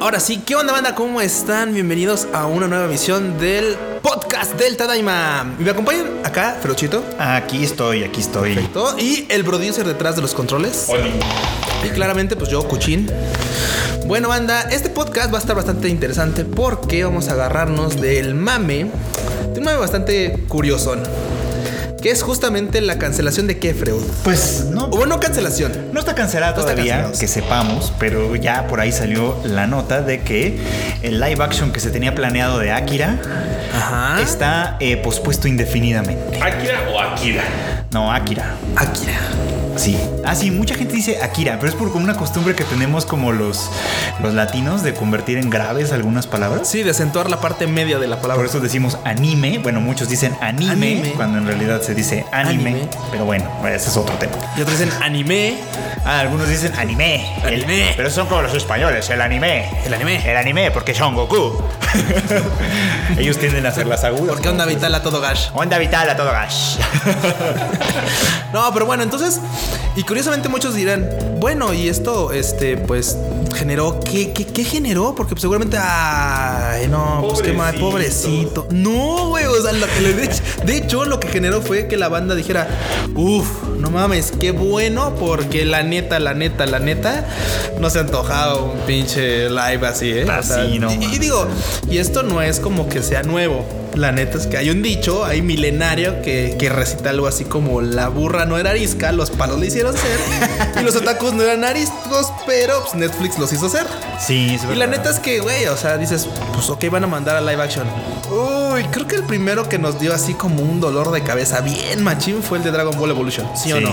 Ahora sí, ¿qué onda, banda? ¿Cómo están? Bienvenidos a una nueva emisión del podcast del Tadaima. Me acompañan acá, Ferochito. Aquí estoy, aquí estoy. Perfecto. Y el producer detrás de los controles. Oli. Y claramente, pues yo, Cuchín. Bueno, banda, este podcast va a estar bastante interesante porque vamos a agarrarnos del mame, de un mame bastante curiosón, que es justamente la cancelación de qué, Freud. Pues no, O bueno, cancelación. no está cancelada No todavía, que sepamos, pero ya por ahí salió la nota de que el live action que se tenía planeado de Akira Ajá. está eh, pospuesto indefinidamente. ¿Akira o Akira? No, Akira. Akira. Sí. Ah, sí, mucha gente dice Akira, pero es por como una costumbre que tenemos como los, los latinos de convertir en graves algunas palabras. Sí, de acentuar la parte media de la Por palabra. eso decimos anime. Bueno, muchos dicen anime, Anime. cuando en realidad se dice anime, Anime. Pero bueno, ese es otro tema. Y otros dicen anime. Ah, algunos dicen anime. El- Anime. pero son como los españoles, el anime. El anime. El anime, porque son Goku. Ellos tienden a hacer las agudas. Porque onda vital a todo gash. Onda vital a todo gas. No, pero bueno, entonces, y curiosamente muchos dirán, bueno, y esto, este, pues, generó, ¿qué, qué, qué generó? Porque pues, seguramente, ay, no, pues qué mal, pobrecito. No, güey, o sea, lo que le- de, de hecho, lo que generó fue que la banda dijera, uff, no mames, qué bueno, porque la neta, la neta, la neta, no se ha antojado un pinche live así, ¿eh? O sea, Así, no y- digo, y esto no es como que sea nuevo. La neta es que hay un dicho, hay milenario que, que recita algo así como la burra no era arisca, los palos le hicieron ser y los otakus no eran ariscos, pero pues, Netflix los hizo ser. Sí, es Y la neta es que, güey, o sea, dices, pues ok, van a mandar a live action. Uy, creo que el primero que nos dio así como un dolor de cabeza bien machín fue el de Dragon Ball Evolution, ¿sí, o no?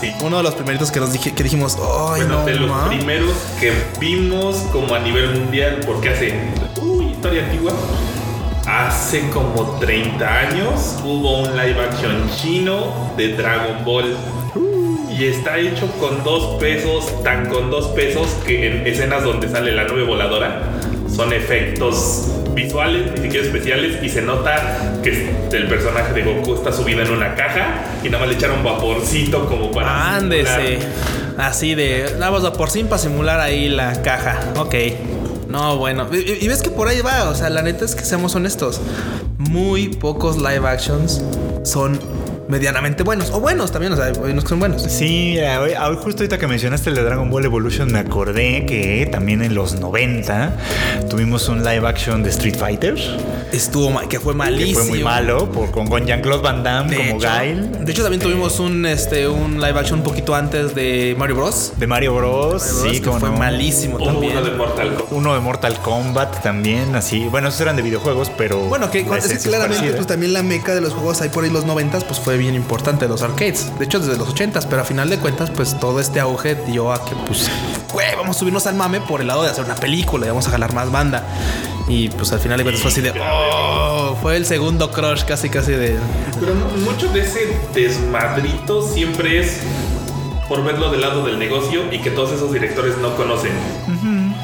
Sí. Uno de los primeritos que nos dije, que dijimos, ay, Bueno, no, de los ma". primeros que vimos como a nivel mundial, porque hace, uy, historia antigua, hace como 30 años hubo un live action chino de Dragon Ball. Y está hecho con dos pesos, tan con dos pesos que en escenas donde sale la nube voladora son efectos visuales, ni siquiera especiales, y se nota que el personaje de Goku está subido en una caja y nada más le echaron vaporcito como para. Ándese. simular. Así de. Por sin para simular ahí la caja. Ok. No, bueno. Y, y ves que por ahí va. O sea, la neta es que seamos honestos. Muy pocos live actions son medianamente buenos. O buenos también. O sea, hay unos que son buenos. Sí, hoy justo ahorita que mencionaste el de Dragon Ball Evolution, me acordé que también en los 90 tuvimos un live action de Street Fighter, Estuvo mal, que fue malísimo. que fue muy malo, por, con, con Jean-Claude Van Damme De como hecho, Guile. de hecho, también Este, tuvimos un, este, un live action un poquito antes de Mario Bros. De Mario Bros. Mario Bros, sí, que fue no. malísimo Hubo también. uno de Mortal Kombat. Uno de Mortal Kombat también, así. Bueno, esos eran de videojuegos, pero. Bueno, que es es claramente pues también la meca de los juegos ahí por ahí los 90 pues fue bien importante los arcades. De hecho desde los 80 pero a final de cuentas pues todo este auge dio a que pues güey, vamos a subirnos al mame por el lado de hacer una película y vamos a jalar más banda. Y pues al final de cuentas fue así de oh, fue el segundo crush casi casi de Pero mucho de ese desmadrito siempre es por verlo del lado del negocio y que todos esos directores no conocen.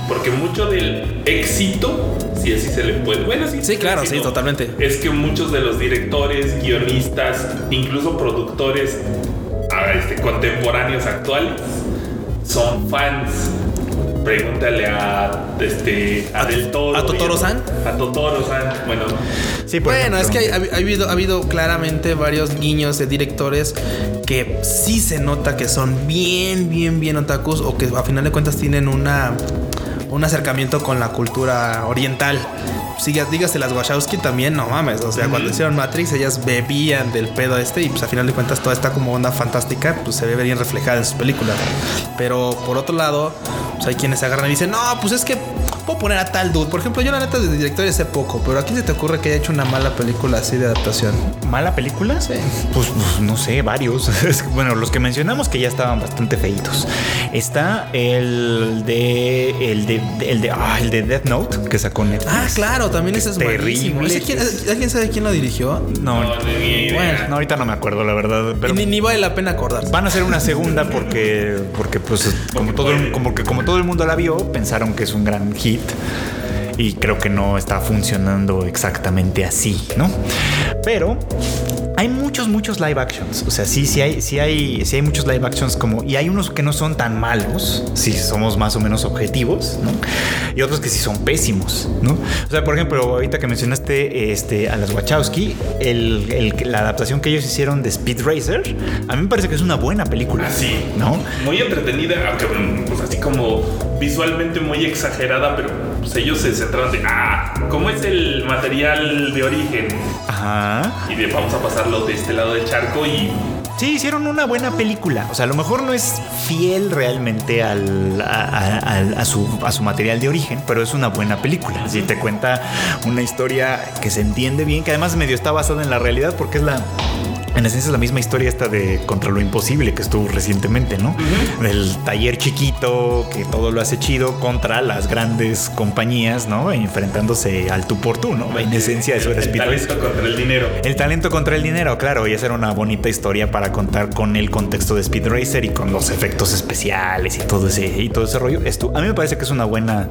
Porque mucho del éxito, si así se le puede. Bueno, sí. Sí, claro, sí, totalmente. Es que muchos de los directores, guionistas, incluso productores ah, este, contemporáneos actuales son fans. Pregúntale a este a, ¿A- Del Toro. a Totoro-san? A Totoro-san. Bueno, Sí, por bueno, es que hay- ha, ha habido, ha habido claramente varios guiños de directores que sí se nota que son bien, bien, bien otakus o que a final de cuentas tienen una, un acercamiento con la cultura oriental. Sí, ya- dígase las Wachowski también, no mames. O sea, cuando hicieron Matrix, ellas bebían del pedo este y pues a final de cuentas toda esta como onda fantástica pues se ve bien reflejada en sus películas. Pero por otro lado, pues hay quienes se agarran y dicen, no, pues es que puedo poner a tal dude. Por ejemplo, yo la neta de directores sé poco, pero ¿a quién se te ocurre que haya hecho una mala película así de adaptación? ¿Mala película? Sí. Pues, pues, no sé, varios. Bueno, los que mencionamos que ya estaban bastante feitos. Está el de. El de. El de. Ah, el de Death Note que sacó Netflix. Ah, claro, también ese es Terrible. malísimo. ¿Ese quién- ¿Alguien sabe quién lo dirigió? No, no, ni idea. Bueno, no, ahorita no me acuerdo, la verdad. Pero ni, ni vale la pena acordarse. van a hacer una segunda porque. Porque, pues, como todo, el, como que como todo el mundo la vio, pensaron que es un gran hit. Y creo que no está funcionando exactamente así, ¿no? Pero hay muchos, muchos live actions. O sea, sí, sí hay, sí hay, sí hay muchos live actions como. Y hay unos que no son tan malos, si somos más o menos objetivos, ¿no? Y otros que sí son pésimos, ¿no? O sea, por ejemplo, ahorita que mencionaste este, a las Wachowski, el, el- la adaptación que ellos hicieron de Speed Racer, a mí me parece que es una buena película. Así. ¿No? Muy entretenida, aunque pues, así como visualmente muy exagerada, pero pues, ellos se centraron de, ah, ¿cómo es el material de origen? Ajá. Y de vamos a pasarlo de este lado del charco y Sí, hicieron una buena película. O sea, a lo mejor no es fiel realmente al, a, a- a- a su, a su material de origen, pero es una buena película. Si te cuenta una historia que se entiende bien, que además medio está basada en la realidad, porque es la. En esencia es la misma historia esta de Contra lo Imposible que estuvo recientemente, ¿no? Del taller chiquito que todo lo hace chido contra las grandes compañías, ¿no? Enfrentándose al tú por tú, ¿no? En esencia eso era el talento contra el dinero. El talento contra el dinero, claro, y esa era una bonita historia para contar con el contexto de Speed Racer y con los efectos especiales y todo ese, y todo ese rollo. Esto, a mí me parece que es una buena,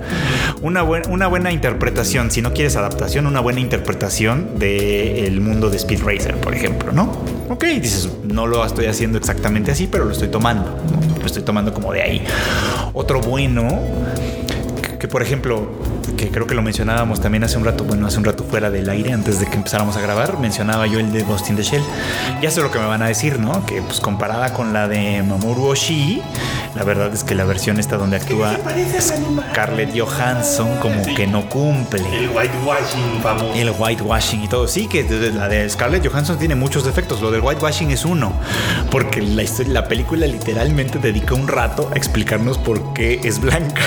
una, buen- una buena interpretación, si no quieres adaptación, una buena interpretación del mundo de Speed Racer, por ejemplo, ¿no? Ok, dices, no lo estoy haciendo exactamente así, pero lo estoy tomando, lo estoy tomando como de ahí. Otro bueno, que, por ejemplo, que creo que lo mencionábamos también hace un rato, bueno, hace un rato fuera del aire, antes de que empezáramos a grabar, mencionaba yo el de Ghost in the Shell. Ya sé lo que me van a decir, ¿no? Que pues comparada con la de Mamoru Oshii, la verdad es que la versión esta donde actúa Scarlett Johansson como Sí. que no cumple. El whitewashing famoso. El whitewashing y todo. Sí, que la de Scarlett Johansson tiene muchos defectos. Lo del whitewashing es uno. Porque la, historia, la película literalmente dedica un rato a explicarnos por qué es blanca.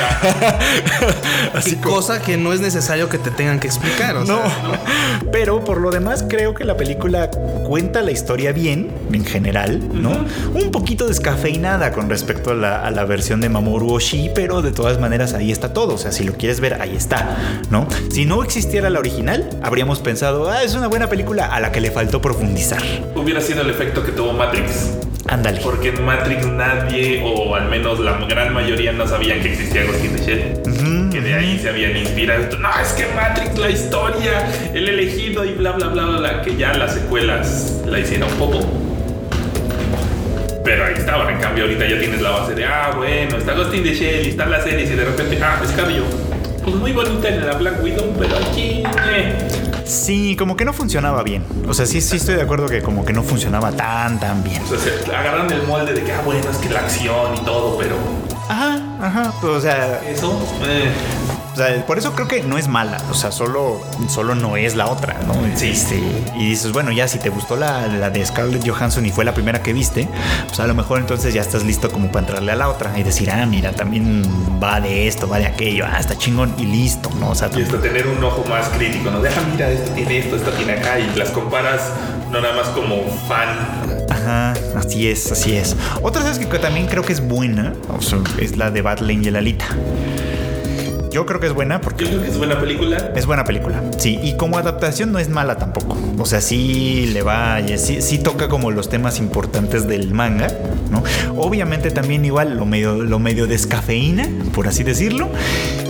Así Y como- cosa que no es necesario que te tengan que explicar. O no, sea, pero por lo demás creo que la película cuenta la historia bien, en general, ¿no? Un poquito descafeinada con respecto a la, a la versión de Mamoru Oshii, pero de todas maneras ahí está todo. O sea, si lo quieres ver, ahí está, ¿no? Si no existiera la original, habríamos pensado, ah, es una buena película a la que le faltó profundizar. Hubiera sido el efecto que tuvo Matrix. Ándale. Porque en Matrix nadie, o al menos la gran mayoría, no sabían que existía Ghost in the Shell. Que de ahí se habían inspirado. No, es que Matrix, la historia, el elegido y bla, bla, bla, bla, bla. Que ya las secuelas la hicieron poco. Pero ahí estaba. En cambio, ahorita ya tienes la base de, ah, bueno, está Ghost in the Shell y están las series y de repente, ah, es cabello. Pues muy bonita en la Black Widow, pero aquí, eh. Sí, como que no funcionaba bien. O sea, sí, sí estoy de acuerdo que como que no funcionaba tan, tan bien. O sea, se agarran el molde de que, ah, bueno, es que la acción y todo, pero Ajá, ajá. Pues, o sea, eso, eh. Sea, por eso creo que no es mala. O sea, solo, solo no es la otra, ¿no? Sí. Este, y dices, bueno, ya si te gustó la, la de Scarlett Johansson y fue la primera que viste, pues a lo mejor entonces ya estás listo como para entrarle a la otra y decir, ah, mira, también va de esto, va de aquello, ah, está chingón y listo, ¿no? O sea, Y esto tener un ojo más crítico, ¿no? Deja, mira, esto tiene esto, esto tiene acá, y las comparas no nada más como fan. Ajá, así es, así es. Otra cosa que también creo que es buena o sea, es la de Battle Angel Alita. Yo creo que es buena porque Yo creo que es buena película. Es buena película, sí. Y como adaptación no es mala tampoco. O sea, sí le va, sí, sí toca como los temas importantes del manga, ¿no? Obviamente también igual lo medio, lo medio descafeína, por así decirlo,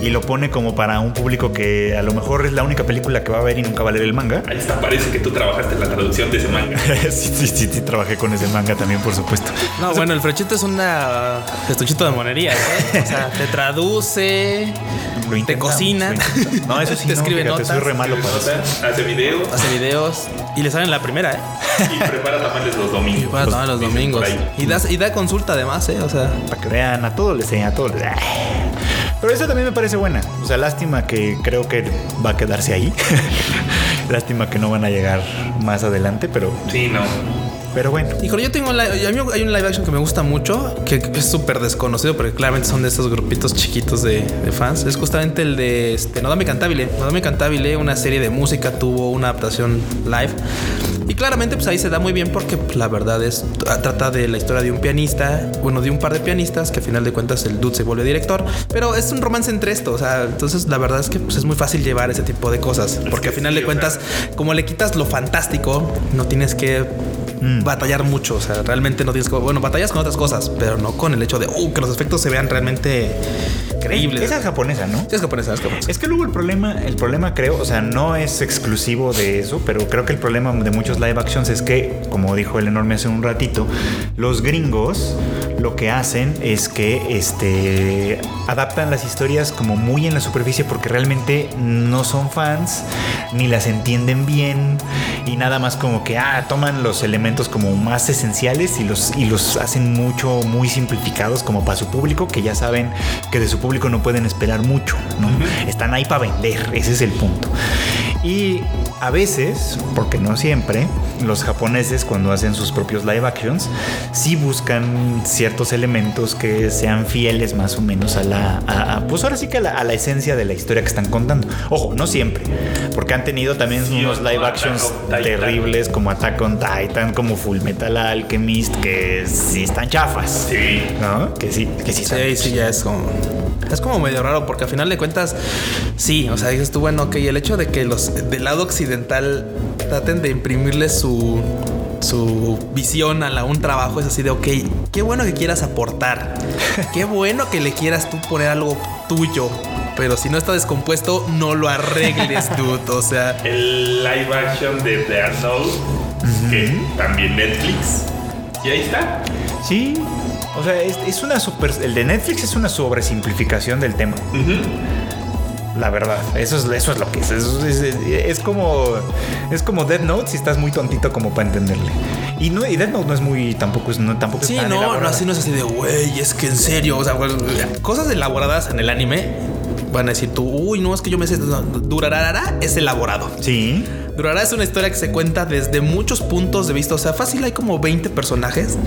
y lo pone como para un público que a lo mejor es la única película que va a ver y nunca va a leer el manga. Ahí está, parece que tú trabajaste en la traducción de ese manga. sí, sí, sí, sí, trabajé con ese manga también, por supuesto. No, bueno, el frechito es una estuchito de monería, ¿eh? O sea, te traduce, Lo te intentamos, cocina, lo intentamos. No, eso sí, te no, escribe fíjate, soy notas, re malo para eso. Nota, hace videos hace videos y le salen la primera, ¿eh? y prepara tamales los domingos. Para tomar los Dicen domingos. Y da, y da consulta además, ¿eh? O sea, Para que vean, a todos les enseña, a todos les... Pero esa también me parece buena. O sea, lástima que creo que va a quedarse ahí. lástima que no van a llegar más adelante, pero, Sí, no. Pero bueno. Híjole, yo tengo un live, a mí hay un live action que me gusta mucho, que es súper desconocido, porque claramente son de estos grupitos chiquitos de, de fans. Es justamente el de este, Nodame Cantabile. Nodame Cantabile, una serie de música, tuvo una adaptación live. Y claramente, pues ahí se da muy bien porque pues, la verdad es, trata de la historia de un pianista, bueno, de un par de pianistas, que a final de cuentas el dude se vuelve director, pero es un romance entre esto, o sea, entonces la verdad es que pues, es muy fácil llevar ese tipo de cosas, porque que a final de cuentas, como le quitas lo fantástico, no tienes que mm. batallar mucho. O sea, realmente no tienes. Bueno, batallas con otras cosas, pero no con el hecho de uh, que los efectos se vean realmente creíbles. Esa es japonesa, ¿no? es japonesa, es japonesa. Es que luego el problema, el problema creo, o sea, no es exclusivo de eso, pero creo que el problema de muchos live actions es que, como dijo el enorme hace un ratito, los gringos lo que hacen es que este, adaptan las historias como muy en la superficie porque realmente no son fans ni las entienden bien y nada más como que ah, toman los elementos como más esenciales y los, y los hacen mucho, muy simplificados como para su público que ya saben que de su público no pueden esperar mucho, ¿no? Están ahí para vender, ese es el punto. Y a veces, porque no siempre, los japoneses cuando hacen sus propios live actions, sí buscan ciertos elementos que sean fieles más o menos a la, pues ahora sí que a la, esencia de la historia que están contando. Ojo, no siempre, porque han tenido también unos live actions terribles como Attack on Titan, como Full Metal Alchemist, que sí están chafas. Sí. ¿No? Que sí, que sí. Sí, sí, ya es como es como medio raro porque al final de cuentas, sí, o sea, dices tú, bueno, ok, el hecho de que los del lado occidental traten de imprimirle su, su visión a la, un trabajo es así de, ok, qué bueno que quieras aportar, qué bueno que le quieras tú poner algo tuyo, pero si no está descompuesto, no lo arregles, dude. O sea, el live action de The Unknown, que también Netflix, y ahí está. Sí, o sea, es, una super. El de Netflix es una sobresimplificación del tema. La verdad, eso es, eso es lo que es. Es, como. Es como Dead Note si estás muy tontito como para entenderle. Y, no, y Dead Note no es muy. Tampoco es. No, tampoco sí, no, no, así no es así de güey, es que en serio. O sea, cosas elaboradas en el anime van a decir tú, uy, no, es que yo me sé. Durará, es elaborado. Sí. Durará es una historia que se cuenta desde muchos puntos de vista. O sea, fácil hay como 20 personajes.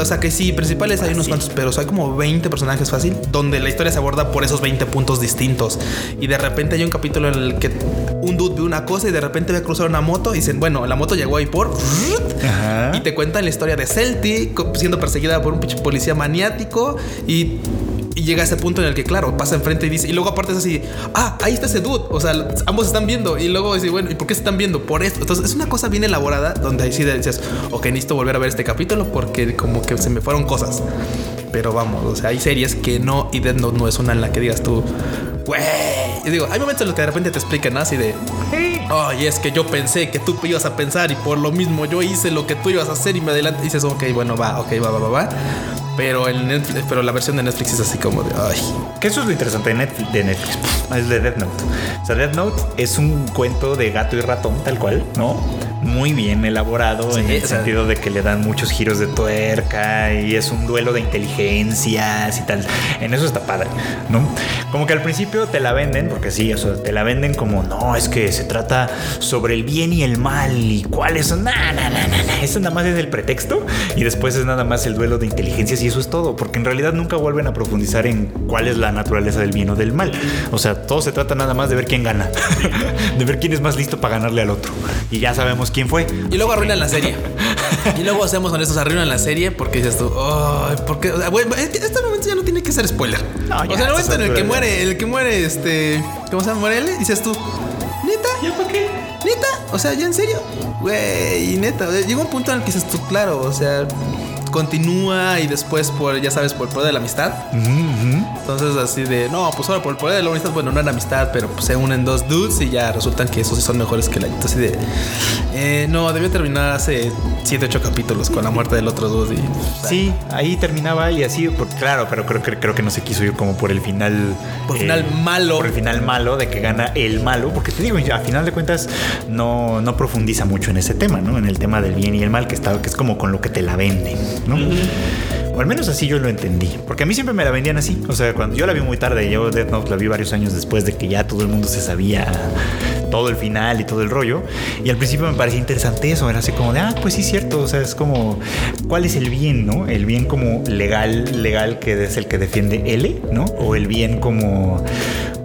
O sea, que sí, principales hay unos cuantos, pero hay como 20 personajes fácil, donde la historia se aborda por esos 20 puntos distintos. Y de repente hay un capítulo en el que un dude ve una cosa y de repente ve a cruzar una moto y dicen, bueno, la moto llegó ahí por... Y te cuentan la historia de Celtic siendo perseguida por un policía maniático y y llega a ese punto en el que, claro, pasa enfrente y dice, y luego aparte es así, ah, ahí está ese dude. O sea, ambos están viendo. Y luego dice, bueno, ¿y por qué se están viendo? Por esto. Entonces es una cosa bien elaborada donde ahí sí decías, ok, necesito volver a ver este capítulo porque como que se me fueron cosas. Pero vamos, o sea, hay series que no, y Dead Note no es una en la que digas tú, güey. Y digo, hay momentos en los que de repente te explican así de, ay, es que yo pensé que tú ibas a pensar y por lo mismo yo hice lo que tú ibas a hacer y me adelante. Y dices, ok, bueno, va, ok, va, va, va, va. Pero, el pero la versión de Netflix es así como de. Ay. Que eso es lo interesante de Netflix, de Netflix. Es de Death Note. O sea, Death Note es un cuento de gato y ratón, tal cual, ¿no? Muy bien elaborado en el sentido de que le dan muchos giros de tuerca y es un duelo de inteligencias y tal. En eso está padre, ¿no? Como que al principio te la venden, porque sí, o sea, te la venden como no, es que se trata sobre el bien y el mal y cuáles son. Nah, nah, nah, nah, Eso nada más es el pretexto y después es nada más el duelo de inteligencias y eso es todo, porque en realidad nunca vuelven a profundizar en cuál es la naturaleza del bien o del mal. O sea, todo se trata nada más de ver quién gana, de ver quién es más listo para ganarle al otro. Y ya sabemos quién fue. Y luego arruinan la serie. y luego hacemos honestos, arruinan la serie porque dices tú, ay, porque, este momento ya no tiene que ser spoiler. o sea, el momento en el que muere, el que muere, este, ¿cómo se llama? Morele, dices tú, neta, ¿ya para qué? Neta, o sea, ya en serio, güey, neta, llegó un punto en el que dices tú, claro, o sea, continúa y después por, ya sabes, por el poder de la amistad. Entonces así de, no, pues ahora por el poder de la amistad, bueno, no era amistad, pero pues, se unen dos dudes y ya resultan que esos sí son mejores que la... Entonces de, eh, no, debió terminar hace 7, 8 capítulos con la muerte del otro dude. Y, sí, ahí terminaba y así, claro, pero creo, creo, creo que no se quiso ir como por el final... Por el final eh, malo. Por el final malo de que gana el malo, porque te digo, a final de cuentas no, no profundiza mucho en ese tema, ¿no? En el tema del bien y el mal, que, está, que es como con lo que te la venden. ¿no? O al menos así yo lo entendí. Porque a mí siempre me la vendían así. O sea, cuando yo la vi muy tarde, yo Death Note la vi varios años después de que ya todo el mundo se sabía todo el final y todo el rollo. Y al principio me parecía interesante eso. Era así como de, ah, pues sí, cierto. O sea, es como, ¿cuál es el bien, no? El bien como legal, legal que es el que defiende L, ¿no? O el bien como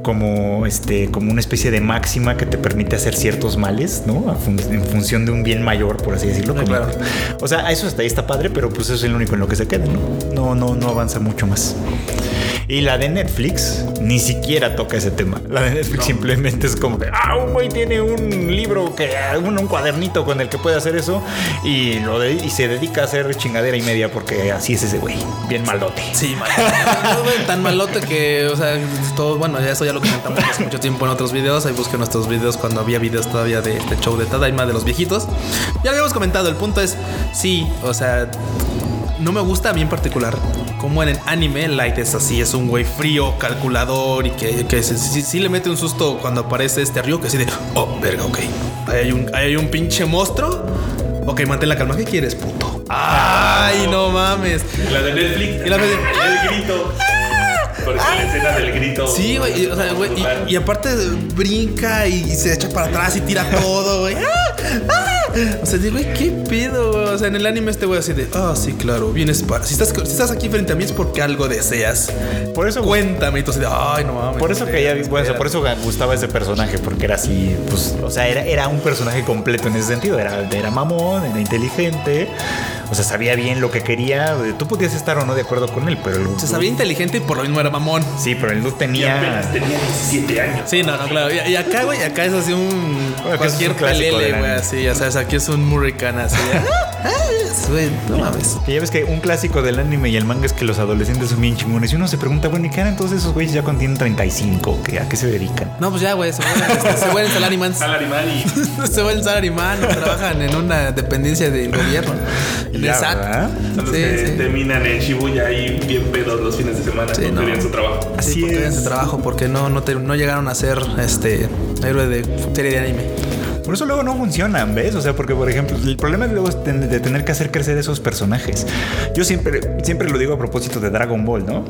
como, este, como una especie de máxima que te permite hacer ciertos males, ¿no? en función de un bien mayor, por así decirlo. claro. O sea, eso hasta ahí está padre, pero pues eso es lo único en lo que se queda, ¿no? No, no, no avanza mucho más. Y la de Netflix ni siquiera toca ese tema. La de Netflix simplemente es como de, ah, un güey tiene un libro, que un, un cuadernito con el que puede hacer eso y, lo de- y se dedica a hacer chingadera y media porque así es ese güey. Bien malote. Sí, güey, tan malote que, o sea, todo, bueno, eso ya lo comentamos hace mucho tiempo en otros videos. Ahí busquen nuestros videos cuando había videos todavía de este show de Tadaima de los viejitos. Ya lo habíamos comentado, el punto es, sí, o sea, no me gusta a mí en particular. Como en el anime, Light es así, es un güey frío, calculador y que, que sí, sí le mete un susto cuando aparece este río que así de, oh, verga, ok. Ahí hay un, ahí hay un pinche monstruo. Ok, mantén la calma. ¿Qué quieres, puto? Ay, no mames. La de Netflix. Y la de- El grito. Porque la escena del grito. Sí, güey. y, O sea, güey. Y, y aparte brinca y se echa para atrás y tira todo, güey. ¡Ah! ¡Ah! O sea, digo, güey, qué pedo, güey. O sea, en el anime este güey así de, ah, sí, claro, vienes para. Si estás, si estás aquí frente a mí es porque algo deseas. Por eso, Cuéntame. Y tú así de, ay, no mames. Por eso que ya, espera, bueno, espera". por eso gustaba ese personaje, porque era así, pues, o sea, era, era un personaje completo en ese sentido. Era, era mamón, era inteligente, o sea, sabía bien lo que quería. Tú podías estar o no de acuerdo con él, pero el Se sabía inteligente y por lo mismo era mamón. Sí, pero el dude Y tenía. apenas tenía 17 años. Sí, no, no, claro. Y, y acá, güey, acá es así un. Bueno, cualquier es un clásico pelele, güey, así. O sea, es- aquí es un Murrican así. No mames. Que ya ves que un clásico del anime y el manga es que los adolescentes son bien chingones. Y uno se pregunta, bueno, ¿y qué harán todos esos güeyes ya cuando tienen 35? ¿Qué, ¿A qué se dedican? No, pues ya, güey, se vuelven, este, se vuelven salarimans. Salaryman y se vuelven salarimán, trabajan en una dependencia del gobierno. En Ya, el SAT. ¿verdad? son los Sí, que sí. terminan en Shibuya ahí bien pedos los fines de semana. Sí, no tenían su trabajo. Así porque es. ese trabajo, porque no, no, te- no llegaron a ser este héroe de serie de anime. Por eso luego no funcionan, ¿ves? O sea, porque por ejemplo, el problema luego es de tener que hacer crecer esos personajes. Yo siempre, siempre lo digo a propósito de Dragon Ball, ¿no?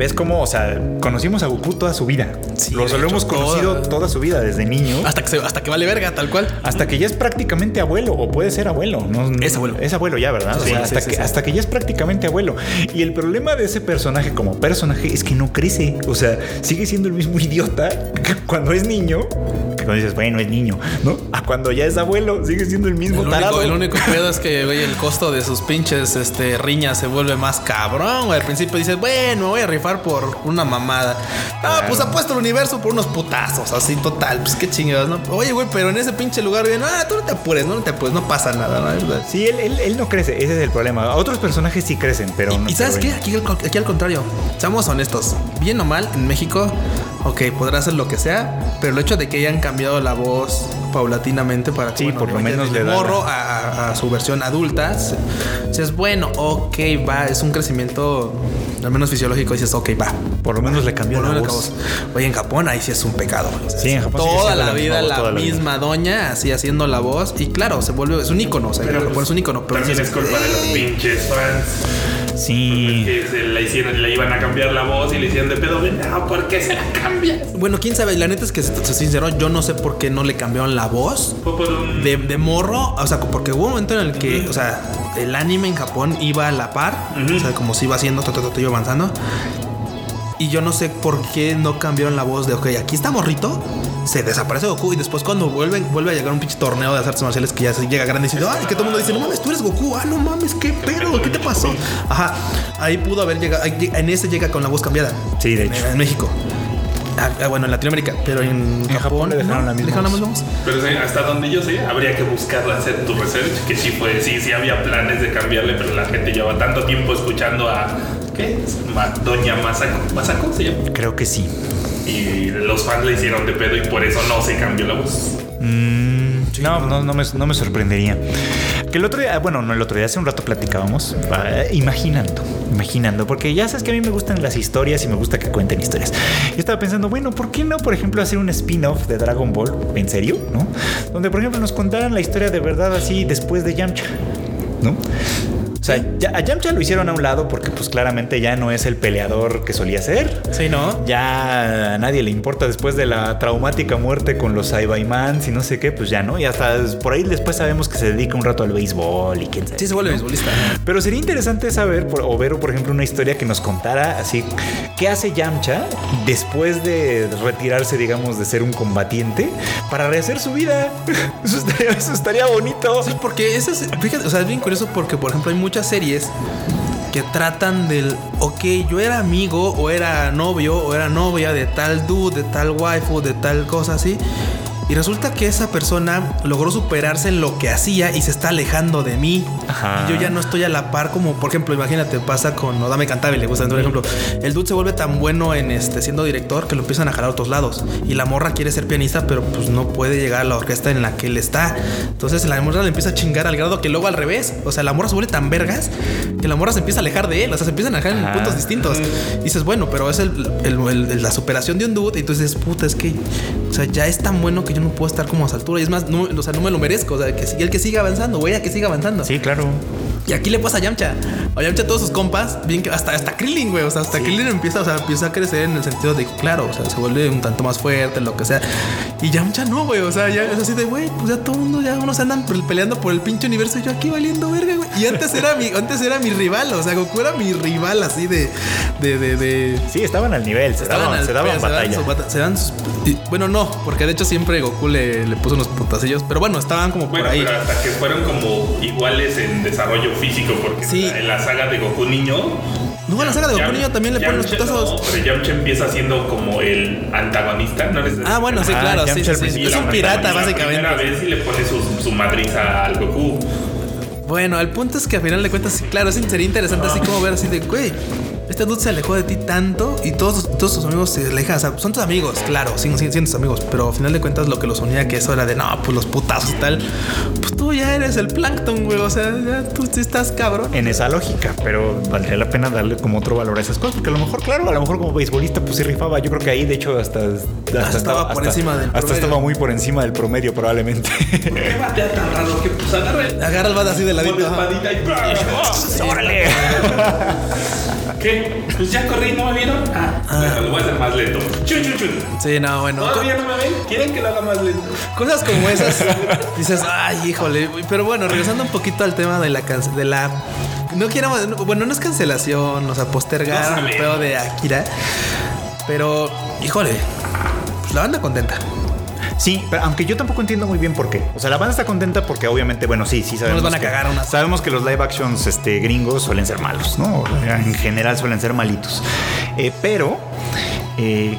¿Ves cómo, o sea, conocimos a Goku toda su vida? Sí, lo, lo hemos conocido toda- toda su vida, desde niño. Hasta que, se- hasta que vale verga, tal cual. Hasta que ya es prácticamente abuelo, o puede ser abuelo. No, Es abuelo. Es abuelo ya, ¿verdad? O Sí, sea, sí, hasta, que, hasta que ya es prácticamente abuelo. Y el problema de ese personaje como personaje es que no crece. O sea, sigue siendo el mismo idiota que cuando es niño. Que cuando dices, bueno, es niño, ¿no? A cuando ya es abuelo, sigue siendo el mismo El tarado. único, el único pedo es que, güey, el costo de sus pinches este, riñas se vuelve más cabrón. Al principio dices, bueno, voy a rifar por una mamada. Ah, pues apuesto el universo por unos putazos, así total. Pues qué chingados, ¿no? Oye, güey, pero en ese pinche lugar, güey, no, tú no te apures, no, no te apures, no pasa nada, ¿no? Sí, él, él- él no crece, ese es el problema. Otros personajes sí crecen, pero no. Y sabes qué? Aquí, al- aquí al contrario, seamos honestos, bien o mal, en México, ok, podrá ser lo que sea, pero el hecho de que hayan cambiado la voz paulatinamente para que Sí, por lo menos le da morro la- a, a- a su versión adulta, dices, bueno, ok, va, es un crecimiento al menos fisiológico, dices, ok, va. Por lo menos le cambió Por la lo menos voz. Oye, en Japón ahí sí es un pecado. Sí, en Japón Toda la la vida voz, la toda la vida. misma doña, así haciendo la voz. Y claro, se vuelve, es un icono. O sea, Pero Japón pues, es un icono. Pero También es culpa de los pinches fans. Sí. Que se la hicieron, le iban a cambiar la voz y le hicieron de pedo. "Ven, No, ¿por qué se la cambias? Bueno, quién sabe, la neta es que, soy sincero, yo no sé por qué no le cambiaron la voz Fue por un. de, de morro. O sea, porque hubo un momento en el que, o sea, el anime en Japón iba a la par, Ujú. o sea, como si iba haciendo, ta, ta, iba avanzando. Y yo no sé por qué no cambiaron la voz de, ok, aquí está morrito, se desaparece Goku y después cuando vuelven, vuelve a llegar un pinche torneo de artes marciales que ya se llega grande y dice, ay, que todo el mundo dice, no mames, tú eres Goku, ah, no mames, qué pedo, ¿qué te pasó? Ajá, ahí pudo haber llegado, en ese llega con la voz cambiada. Sí, de En- hecho. En, México. Ah, ah, bueno, en Latinoamérica, pero en, En Japón le dejaron la misma dejaron voz. voz. Pero sí, hasta donde yo sé, habría que buscarla, hacer tu research. Que sí fue, sí, sí había planes de cambiarle, pero la gente lleva tanto tiempo escuchando a. ¿Qué? Ma- Doña Masako. ¿Masako se llama? Creo que sí. Y los fans le hicieron de pedo y por eso no se cambió la voz. Mm, no, no, no me, no me sorprendería. Que el otro día, bueno, no el otro día, hace un rato platicábamos, ah, imaginando, imaginando, porque ya sabes que a mí me gustan las historias y me gusta que cuenten historias. Yo estaba pensando, bueno, ¿por qué no, por ejemplo, hacer un spin-off de Dragon Ball? ¿En serio? ¿No? Donde, por ejemplo, nos contaran la historia de verdad así después de Yamcha, ¿no? O sea, ya, a Yamcha lo hicieron a un lado porque pues claramente ya no es el peleador que solía ser. Sí, ¿no? Ya a nadie le importa después de la traumática muerte con los Saibaimans y no sé qué, pues ya no. Y hasta por ahí después sabemos que se dedica un rato al béisbol y quién sabe. Sí, se vuelve ¿no? beisbolista. Pero sería interesante saber por- o ver, por ejemplo, una historia que nos contara así, ¿qué hace Yamcha después de retirarse, digamos, de ser un combatiente para rehacer su vida? Eso estaría, eso estaría bonito. Sí, porque eso es, fíjate, o sea, es bien curioso porque, por ejemplo, hay muchas series que tratan del, ok, yo era amigo o era novio o era novia de tal dude, de tal waifu, de tal cosa así. Y resulta que esa persona logró superarse en lo que hacía y se está alejando de mí. Ajá. Y yo ya no estoy a la par como, por ejemplo, imagínate, pasa con Odame Cantabile, por ejemplo, el dude se vuelve tan bueno en este siendo director que lo empiezan a jalar a otros lados. Y la morra quiere ser pianista, pero pues no puede llegar a la orquesta en la que él está. Entonces la morra le empieza a chingar al grado que luego al revés. O sea, la morra se vuelve tan vergas que la morra se empieza a alejar de él. O sea, se empiezan a alejar en puntos distintos. Y dices, bueno, pero es el, el- el- la superación de un dude. Y entonces, puta, es que, o sea, ya es tan bueno que yo no puedo estar como a esa altura. Y es más, no, o sea, no me lo merezco. O sea, que siga- el que siga avanzando, güey, a que siga avanzando. Sí, claro. Y aquí le pasa a Yamcha. A Yamcha todos sus compas, bien que hasta, hasta Krillin, güey. O sea, hasta Krillin empieza, o sea, empieza a crecer en el sentido de que, claro, o sea, se vuelve un tanto más fuerte, lo que sea. Y Yamcha no, güey. O sea, ya es así de, güey, pues ya todo el mundo, ya unos andan pe- peleando por el pinche universo y yo aquí valiendo verga, güey. Y antes era mi, antes era mi rival, o sea, Goku era mi rival así de, de, de, de Sí, estaban al nivel, se daban, al se daban batalla. bata- se dan sus- y- bueno, no, porque de hecho siempre Goku le, le puso unos putacillos. Pero bueno, estaban como Bueno, por ahí. pero hasta que fueron como iguales en desarrollo físico, porque Sí. en la saga de Goku Niño. No, en la saga de Goku Yam- Niño también le ponen los putazos. No, pero Yamcha empieza siendo como el antagonista, ¿no? Les- Ah, bueno, sí, Ah, claro, sí, sí, Es un pirata, y La primera básicamente. vez y le pone su, su madriza al Goku. Bueno, el punto es que al final de cuentas, sí, claro, sería interesante así como ver así de, güey, este dude se alejó de ti tanto y todos, todos tus amigos se alejan. O sea, son tus amigos, claro, siguen siguen siendo tus amigos, pero al final de cuentas lo que los unía, que eso era de, no, pues los putazos y tal, pues tú ya eres el plankton, güey, o sea, ya tú sí estás cabrón. En esa lógica, pero valdría la pena darle como otro valor a esas cosas, porque a lo mejor, claro, a lo mejor como beisbolista, pues sí rifaba. Yo creo que ahí, de hecho, hasta, hasta, estaba por encima del hasta promedio. estaba muy por encima del promedio, probablemente. ¿Qué batea tan raro que pues agarra el. Agarra el bate así de ajá. espadita y. ¡Órale! ¿Qué? Pues ya corrí, ¿no me vieron? Ah, bueno, lo voy a hacer más lento. Chun, chun, chun. Sí, no, bueno. Todavía no me ven. ¿Quieren que lo haga más lento? Cosas como esas, dices, ay, híjole. Pero bueno, regresando un poquito al tema de la canción, de la. No quiero. Bueno, no es cancelación, o sea, postergar No el pedo de Akira. Pero, híjole, pues la banda contenta. Sí, pero aunque yo tampoco entiendo muy bien por qué. O sea, la banda está contenta porque obviamente, bueno, sí, sí sabemos. van a que- cagar unas- Sabemos que los live actions este, gringos suelen ser malos, ¿no? En general suelen ser malitos. Eh, pero eh,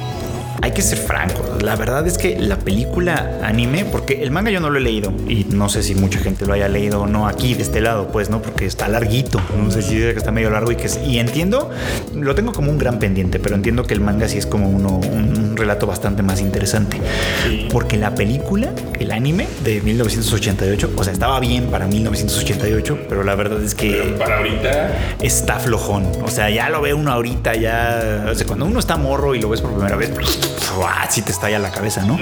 hay que ser francos. La verdad es que la película anime, porque el manga yo no lo he leído y no sé si mucha gente lo haya leído o no aquí de este lado, pues, ¿no? Porque está larguito. No sé si dice que está medio largo y que es- y entiendo, lo tengo como un gran pendiente, pero entiendo que el manga sí es como uno, un, un relato bastante más interesante. Sí. Porque la película, el anime de 1988, o sea, estaba bien para 1988, pero la verdad es que Pero para ahorita. está flojón. O sea, ya lo ve uno ahorita, ya. O sea, cuando uno está morro y lo ves por primera vez, ¡fua! sí te estalla la cabeza, ¿no?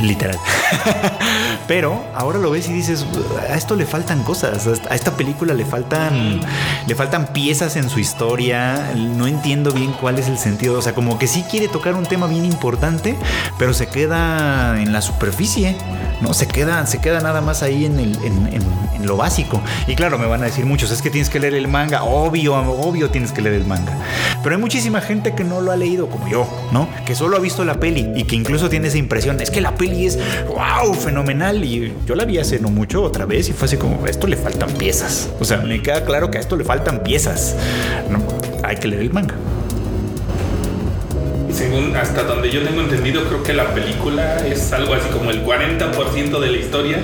Literal. Pero ahora lo ves y dices, a esto le faltan cosas. A esta película le faltan. Le faltan piezas en su historia. No entiendo bien cuál es el sentido. O sea, como que sí quiere tocar un tema bien importante, pero se queda en la superficie. No, se queda, se queda nada más ahí en, lo básico. Y claro, me van a decir muchos, es que tienes que leer el manga. Obvio, obvio tienes que leer el manga. Pero hay muchísima gente que no lo ha leído, como yo, ¿no? Que solo ha visto la peli y que incluso tiene esa impresión. Es que la peli es, wow, fenomenal. Y yo la vi hace no mucho otra vez y fue así como, esto le faltan piezas. O sea, me queda claro que a esto le faltan piezas. No, hay que leer el manga. Según hasta donde yo tengo entendido, creo que la película es algo así como el 40% de la historia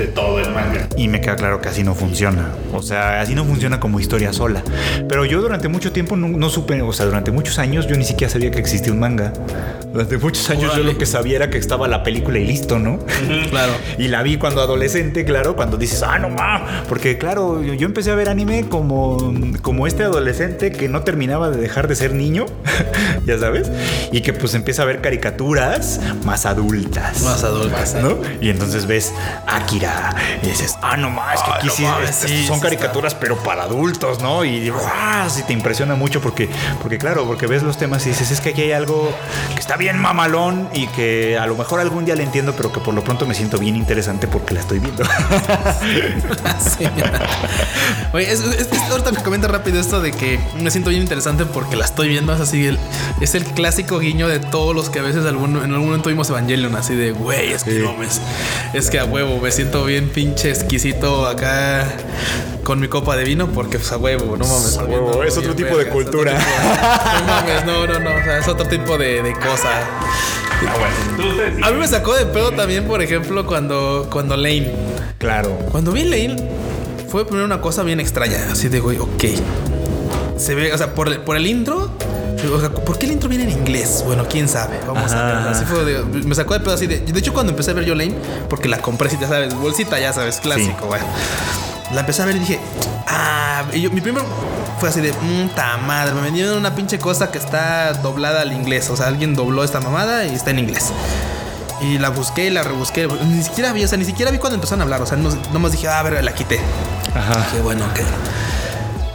de todo el manga. Y me queda claro que así no funciona. O sea, así no funciona como historia sola. Pero yo durante mucho tiempo no, no supe, o sea, durante muchos años yo ni siquiera sabía que existía un manga. Durante muchos años yo Órale. lo que sabía era que estaba la película y listo, ¿no? Claro. Y la vi cuando adolescente, claro, cuando dices, ah, no ma. Porque, claro, yo, yo empecé a ver anime como, como este adolescente que no terminaba de dejar de ser niño, ya sabes, y que pues empieza a ver caricaturas más adultas. Más adultas. ¿no? Y entonces ves Akira y dices, ah, no más, que Ah, aquí no sí, son sí caricaturas, pero para adultos, ¿no? Y ¡guau! sí te impresiona mucho porque, porque, claro, porque ves los temas y dices, es que aquí hay algo que está bien mamalón y que a lo mejor algún día le entiendo, pero que por lo pronto me siento bien interesante porque la estoy viendo. Sí. Oye, es, es- es- ahorita me comenta rápido esto de que me siento bien interesante porque la estoy viendo. Es así, el- es el clásico guiño de todos los que a veces algún- en algún momento vimos Evangelion, así de, güey, es que no, mes- es que a huevo, me siento bien pinche exquisito acá con mi copa de vino porque pues a huevo, no mames. A huevo, es otro tipo de otro cultura. tipo de- no mames, no, no, no, o sea, es otro tipo de, de cosa. Ah, bueno. A mí me sacó de pedo también, por ejemplo, cuando, cuando Lane. Claro. Cuando vi Lane, fue primero una cosa bien extraña. Así de, güey, ok. Se ve, o sea, por, el- por el intro. O sea, ¿por qué el intro viene en inglés? Bueno, quién sabe. Vamos a ver. Así fue de- me sacó de pedo así de. De hecho, cuando empecé a ver yo Lane, porque la compré, si ya sabes, bolsita, ya sabes, clásico, güey. La empecé a ver y dije, ah, y yo- mi primer fue así de, puta madre, me vendieron una pinche cosa que está doblada al inglés. O sea, alguien dobló esta mamada y está en inglés. Y la busqué y la rebusqué. Ni siquiera vi, o sea, ni siquiera vi cuando empezaron a hablar. O sea, no, nomás dije, ah, a ver, la quité. Ajá. Dije, bueno, ok.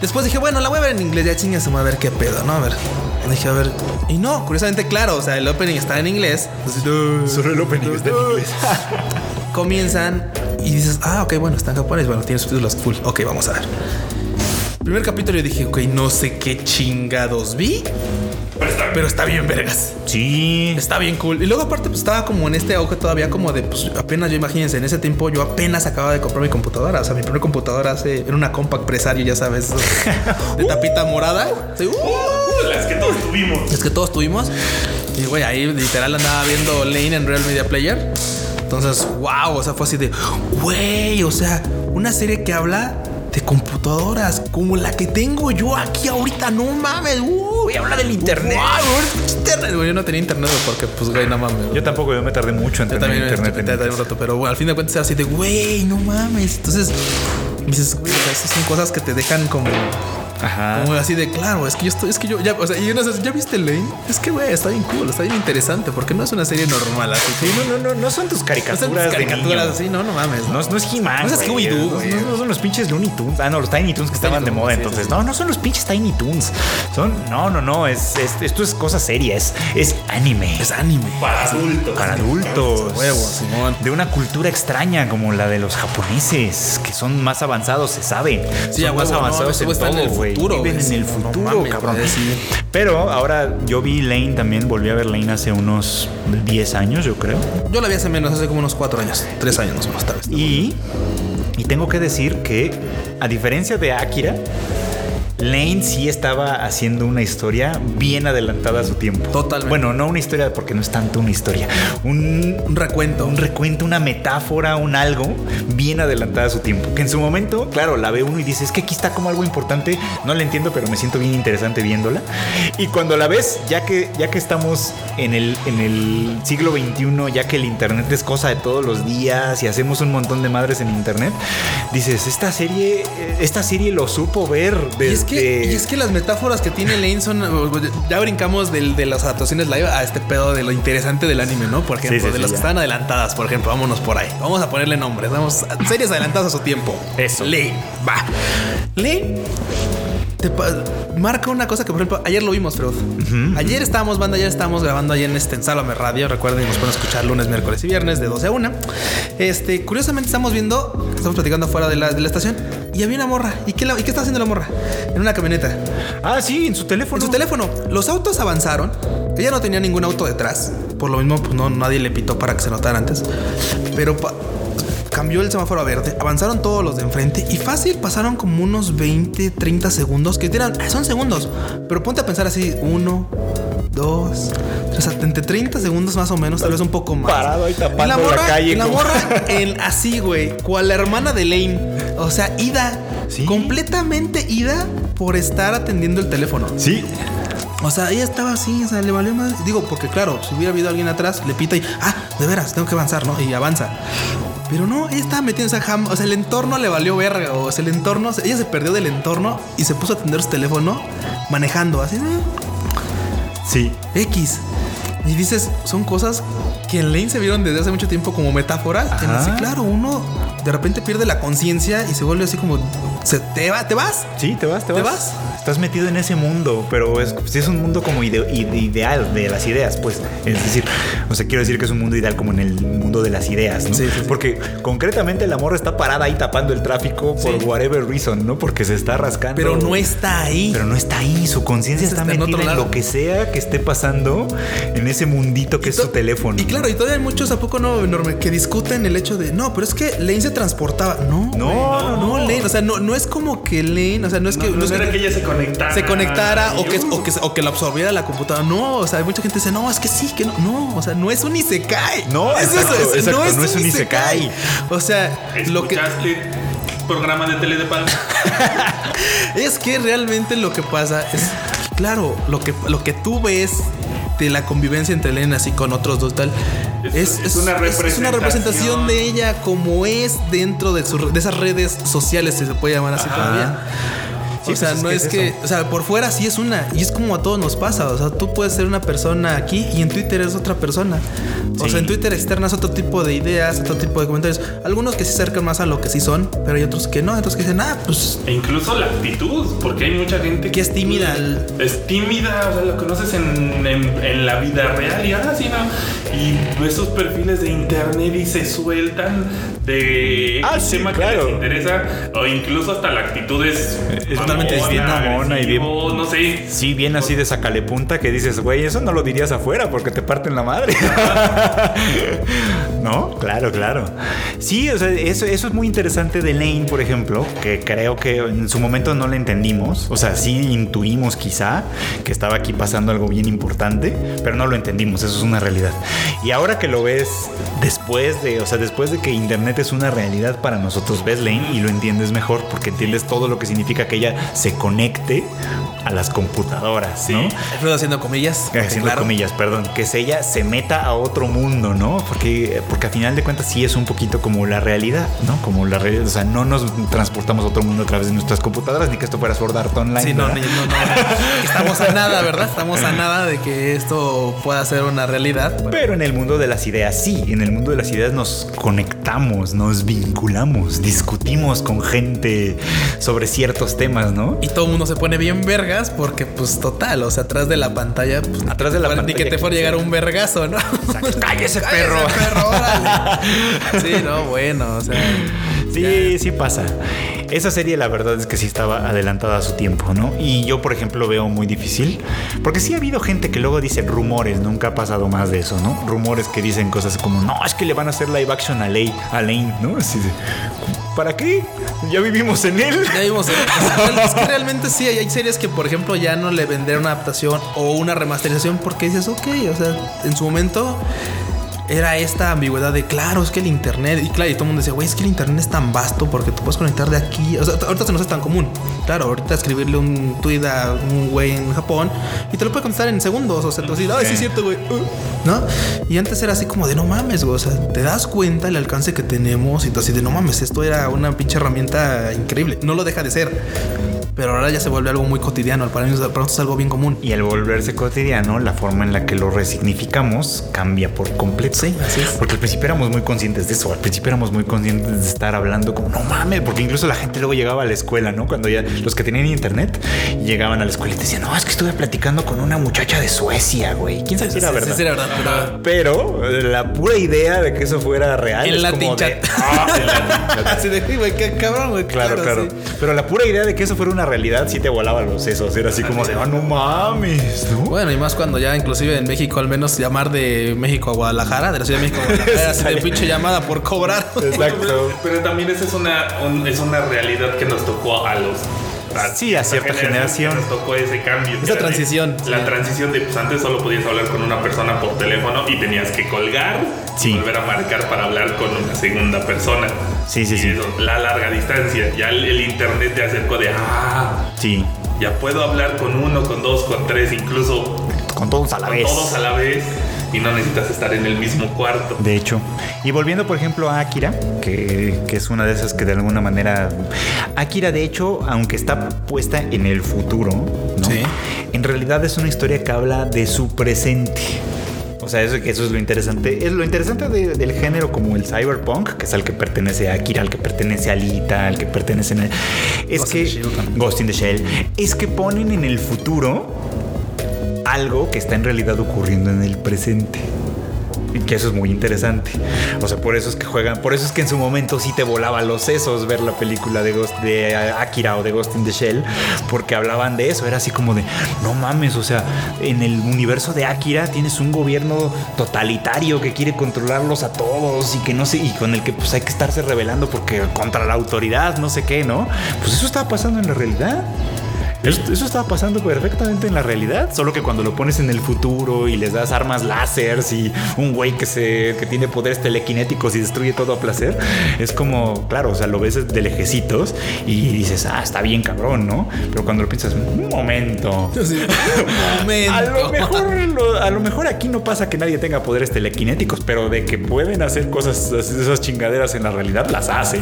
Después dije, bueno, la voy a ver en inglés, ya chingas, a ver qué pedo, ¿no? A ver. Dije, a ver. Y no, curiosamente, claro, o sea, el opening está en inglés. Solo el opening está en inglés. comienzan y dices, ah, ok, bueno, está en japonés, bueno, tiene subtítulos full. Ok, vamos a ver. Primer capítulo yo dije, ok, no sé qué chingados vi, Pero está pero está bien vergas. Sí. Está bien cool. Y luego aparte pues estaba como en este auge todavía como de pues apenas yo imagínense, en ese tiempo yo apenas acababa de comprar mi computadora. O sea, mi primer computadora hace, era una compact presario, ya sabes, de tapita morada. Sí, uh, Uh, las que todos tuvimos. es que todos tuvimos. Y güey, ahí literal andaba viendo Lane en Real Media Player. Entonces, wow, o sea, fue así de, güey, o sea, una serie que habla de computadoras como la que tengo yo aquí ahorita, no mames, uh, Güey, habla del internet. Wow, internet, güey, yo no tenía internet porque, pues, güey, no mames. Yo tampoco, yo me tardé mucho en Yo tener también internet. en un rato, pero bueno, al fin de cuentas era así de, güey, no mames. Entonces, dices, güey, o sea, esas son cosas que te dejan como, Ajá. como así de, claro, es que yo estoy, es que yo, ya, o sea, y uno dice, ¿ya viste Lane? Es que, güey, está bien cool, está bien interesante, porque no es una serie normal, así Sí, no, no, no, no son tus No caricaturas, son tus caricaturas así, no, no mames. No, no es He-Man. No es güey. Scooby-Doo, No, no, no son los pinches Looney Tunes. Ah, no, los Tiny Toons que estaban de moda sí, entonces. sí, No, no son los pinches Tiny Toons. Son. No, no, no. Es, es- esto es cosa seria. Es, es anime. Es anime. Para adultos. para adultos. Huevo, Simón. De una cultura extraña como la de los japoneses, que son más avanzados, se sabe. Sí, son más no, avanzados en todo, güey. Futuro, Viven en el sí, no futuro, mames, cabrón. Pero ahora yo vi Lane también, volví a ver Lane hace unos 10 años, yo creo. Yo la vi hace menos, hace como unos cuatro años, tres años más vez. Y, y tengo que decir que, a diferencia de Akira, Lane sí estaba haciendo una historia bien adelantada a su tiempo. Totalmente. Bueno, no una historia porque no es tanto una historia. Un, Un recuento. un recuento, una metáfora, un algo bien adelantada a su tiempo. Que en su momento, claro, la ve uno y dice, es que aquí está como algo importante. No la entiendo, pero me siento bien interesante viéndola. Y cuando la ves, ya que, ya que estamos en el, en el siglo XXI, ya que el Internet es cosa de todos los días y hacemos un montón de madres en Internet, dices, esta serie, eh, esta serie lo supo ver desde... Y es, que, y es que las metáforas que tiene Lane son. Ya brincamos del- de las adaptaciones live a este pedo de lo interesante del anime, ¿no? Por ejemplo, Sí, sí, de sí, las que están adelantadas, por ejemplo, vámonos por ahí. Vamos a ponerle nombres. Vamos a series adelantadas a su tiempo. Eso. Lane, va. Lane te marca una cosa que, por ejemplo, ayer lo vimos, Freud. Ayer estábamos, banda, ayer estábamos grabando ahí en este en Sálvame Radio. Recuerden, nos pueden escuchar lunes, miércoles y viernes de 12 a 1. Este, curiosamente, estamos viendo, estamos platicando afuera de la, de la estación y había una morra. ¿Y qué, la- ¿Y qué está haciendo la morra? En una camioneta. Ah, sí, en su teléfono. En su teléfono. Los autos avanzaron. Ella no tenía ningún auto detrás. Por lo mismo, pues no, nadie le pitó para que se notara antes. Pero cambió el semáforo a verde. Avanzaron todos los de enfrente y fácil pasaron como unos 20, 30 segundos. Que tiran, son segundos. Pero ponte a pensar así: uno, dos, tres, entre 30 segundos más o menos, tal vez un poco más. Parado ahí tapando Y la la morra, calle y la como- morra en así, güey, cual la hermana de Lane. O sea, ida. Sí. Completamente ida por estar atendiendo el teléfono. Sí, O sea, ella estaba así, o sea, le valió más. Digo, porque claro, si hubiera habido alguien atrás, le pita y, ah, de veras, tengo que avanzar, ¿no? Y avanza. Pero no, ella estaba metida en esa jam. O sea, el entorno le valió verga. O sea, el entorno, ella se perdió del entorno y se puso a atender su teléfono manejando, así, sí. "Eh, X. Y dices, son cosas que en Lane se vieron desde hace mucho tiempo como metáforas. En que, claro, uno de repente pierde la conciencia y se vuelve así como, se te va, te vas. Sí, te vas, te ¿Te vas. vas? Estás metido en ese mundo, pero es, es un mundo como ide- ide- ideal de las ideas, pues. Es decir, o sea, quiero decir que es un mundo ideal como en el mundo de las ideas, ¿no? Sí, sí, sí. Porque concretamente la morra está parada ahí tapando el tráfico por whatever reason, ¿no? Porque se está rascando. Pero no está ahí. Pero no está ahí, su conciencia está, metida en lo que sea que esté pasando en ese mundito que es to- su teléfono. Y claro, y todavía hay muchos, ¿a poco no, enorme? Que discuten el hecho de, no, pero es que se transportaba. No, No, güey, no, no, Lane. O sea, no, no es como que Lane, o sea, no es que. No, no era que- que ella se conectara. se conectara o que, uh, o, que, o que lo absorbiera la computadora. No, o sea, mucha gente dice, no, es que sí, que no. No, o sea, no es un Isekai. No, es exacto, eso, es- exacto, no es no es un Isekai. isekai. O sea, lo que ¿Escuchaste programa de tele de Palma? es que realmente lo que pasa es, claro, lo que, lo que tú ves de la convivencia entre Elena así con otros dos tal Es- es, es una es una representación. representación de ella como es dentro de, su- de esas redes sociales si se puede llamar así Ajá. todavía Sí, o sea, pues es no que es, es que, eso. o sea, por fuera sí es una, y es como a todos nos pasa, o sea, tú puedes ser una persona aquí y en Twitter es otra persona. O Sí. sea, en Twitter externas otro tipo de ideas, otro tipo de comentarios. Algunos que se acercan más a lo que sí son, pero hay otros que no, otros que dicen, ah, pues E incluso la actitud, porque hay mucha gente Que es tímida. Es tímida, o sea, lo conoces en, en- en la vida real y así, ¿no? Y ves sus perfiles de internet y se sueltan de Ah, X sí, tema claro. que les interesa, o incluso hasta la actitud es, Es totalmente distinta, mona y bien- no sé. Sí, bien así de sacale punta que dices, güey, eso no lo dirías afuera porque te parten la madre. ¿No? Claro, claro. Sí, o sea, eso, eso es muy interesante de Lane, por ejemplo, que creo que en su momento no le entendimos. O sea, sí intuimos quizá que estaba aquí pasando algo bien importante, pero no lo entendimos, eso es una realidad. Y ahora que lo ves después de, o sea, después de que Internet es una realidad para nosotros, ves Lane y lo entiendes mejor porque entiendes todo lo que significa que ella se conecte a las computadoras, ¿no? Alfredo haciendo comillas. Haciendo claro. comillas, perdón, que ella se meta a otro mundo, ¿no? Porque, porque a final de cuentas sí es un poquito como la realidad, ¿no? Como la realidad, o sea, no nos transportamos a otro mundo a través de nuestras computadoras, ni que esto fuera Sword Art Online. Sí, no, ni- no, no. Estamos a nada, ¿verdad? Estamos a nada de que esto pueda ser una realidad. Pero en el mundo de las ideas sí, en el mundo de las ideas nos conectamos, nos vinculamos, discutimos con gente sobre ciertos temas, ¿no? Y todo el mundo se pone bien vergas porque, pues, total, o sea, atrás de la pantalla, pues, Atrás de la pantalla Ni que te fuera llegar un vergazo, ¿no? Cállese, Cállese, perro. perro, órale. Sí, no, bueno, o sea. Sí, sí pasa. Esa serie la verdad es que sí estaba adelantada a su tiempo, ¿no? Y yo, por ejemplo, veo muy difícil. Porque sí ha habido gente que luego dice rumores, nunca ha pasado más de eso, ¿no? Rumores que dicen cosas como, no, es que le van a hacer live action a, Lane, a Lane, ¿no? Así de, ¿para qué? Ya vivimos en él. Ya vimos. o sea, es que realmente sí, hay series que, por ejemplo, ya no le vendieron una adaptación o una remasterización porque dices, ok, o sea, en su momento era esta ambigüedad de, claro, es que el internet, y claro, y todo el mundo decía, güey, es que el internet es tan vasto porque tú puedes conectar de aquí. O sea, ahorita se nos es tan común. Claro, ahorita escribirle un tweet a un güey en Japón y te lo puede contestar en segundos. O sea, tú así, ay, sí es cierto, güey. uh", ¿No? Y antes era así como de, no mames, güey. O sea, te das cuenta el alcance que tenemos y tú así de, no mames, esto era una pinche herramienta increíble. No lo deja de ser. Pero ahora ya se vuelve algo muy cotidiano. Para para nosotros es algo bien común. Y al volverse cotidiano, la forma en la que lo resignificamos cambia por completo. Sí, así es. Porque al principio éramos muy conscientes de eso. Al principio éramos muy conscientes de estar hablando como, no mames, porque incluso la gente luego llegaba a la escuela, ¿no? Cuando ya los que tenían internet llegaban a la escuela y te decían, no, es que estuve platicando con una muchacha de Suecia, güey. ¿Quién sabe si era Sí, sí, verdad? sí, era verdad, pero- Pero la pura idea de que eso fuera real. En es Latin como de, chat. "Ah, en Latin chat". Así de, güey, qué cabrón, güey. Claro, claro. sí. Pero la pura idea de que eso fuera una realidad sí te volaba los sesos. Era así como de, ah, no mames, ¿no? Bueno, y más cuando ya inclusive en México, al menos llamar de México a Guadalajara, de la Ciudad de México a Guadalajara, así de pinche llamada por cobrar. Exacto. Pero, pero también esa es una, un- es una realidad que nos tocó a los. Sí, a cierta generación. Nos tocó ese cambio. Esa transición, La sí. transición de, pues antes solo podías hablar con una persona por teléfono y tenías que colgar Sí. y volver a marcar para hablar con una segunda persona. Sí, sí, Y sí. eso, la larga distancia. Ya el, el internet te acercó de, ah, Sí. ya puedo hablar con uno, con dos, con tres, incluso Con todos a la con vez. todos a la vez. Y no necesitas estar en el mismo cuarto. De hecho. Y volviendo, por ejemplo, a Akira, que, que es una de esas que de alguna manera. Akira, de hecho, aunque está puesta en el futuro, ¿no? Sí. En realidad es una historia que habla de su presente. O sea, eso, eso es lo interesante. Es lo interesante de- del género como el cyberpunk, que es al que pertenece Akira, al que pertenece Alita, al que pertenece. Es Ghost que. in the Shell también. Ghost in the Shell. Es que ponen en el futuro algo que está en realidad ocurriendo en el presente. Y que eso es muy interesante. O sea, por eso es que juegan, por eso es que en su momento sí te volaba los sesos ver la película de Ghost de Akira o de Ghost in the Shell, porque hablaban de eso. Era así como de, no mames, o sea, en el universo de Akira tienes un gobierno totalitario que quiere controlarlos a todos y que no sé, y con el que pues hay que estarse rebelando porque contra la autoridad, no sé qué, ¿no? Pues eso estaba pasando en la realidad. Eso, estaba pasando perfectamente en la realidad, solo que cuando lo pones en el futuro y les das armas láseres y un güey que se que tiene poderes telequinéticos y destruye todo a placer, es como, claro, o sea, lo ves de lejecitos y dices, ah, está bien cabrón, ¿no? Pero cuando lo piensas, un momento. un momento. a, lo mejor, a lo mejor aquí no pasa que nadie tenga poderes telequinéticos, pero de que pueden hacer cosas, esas chingaderas en la realidad, las hacen.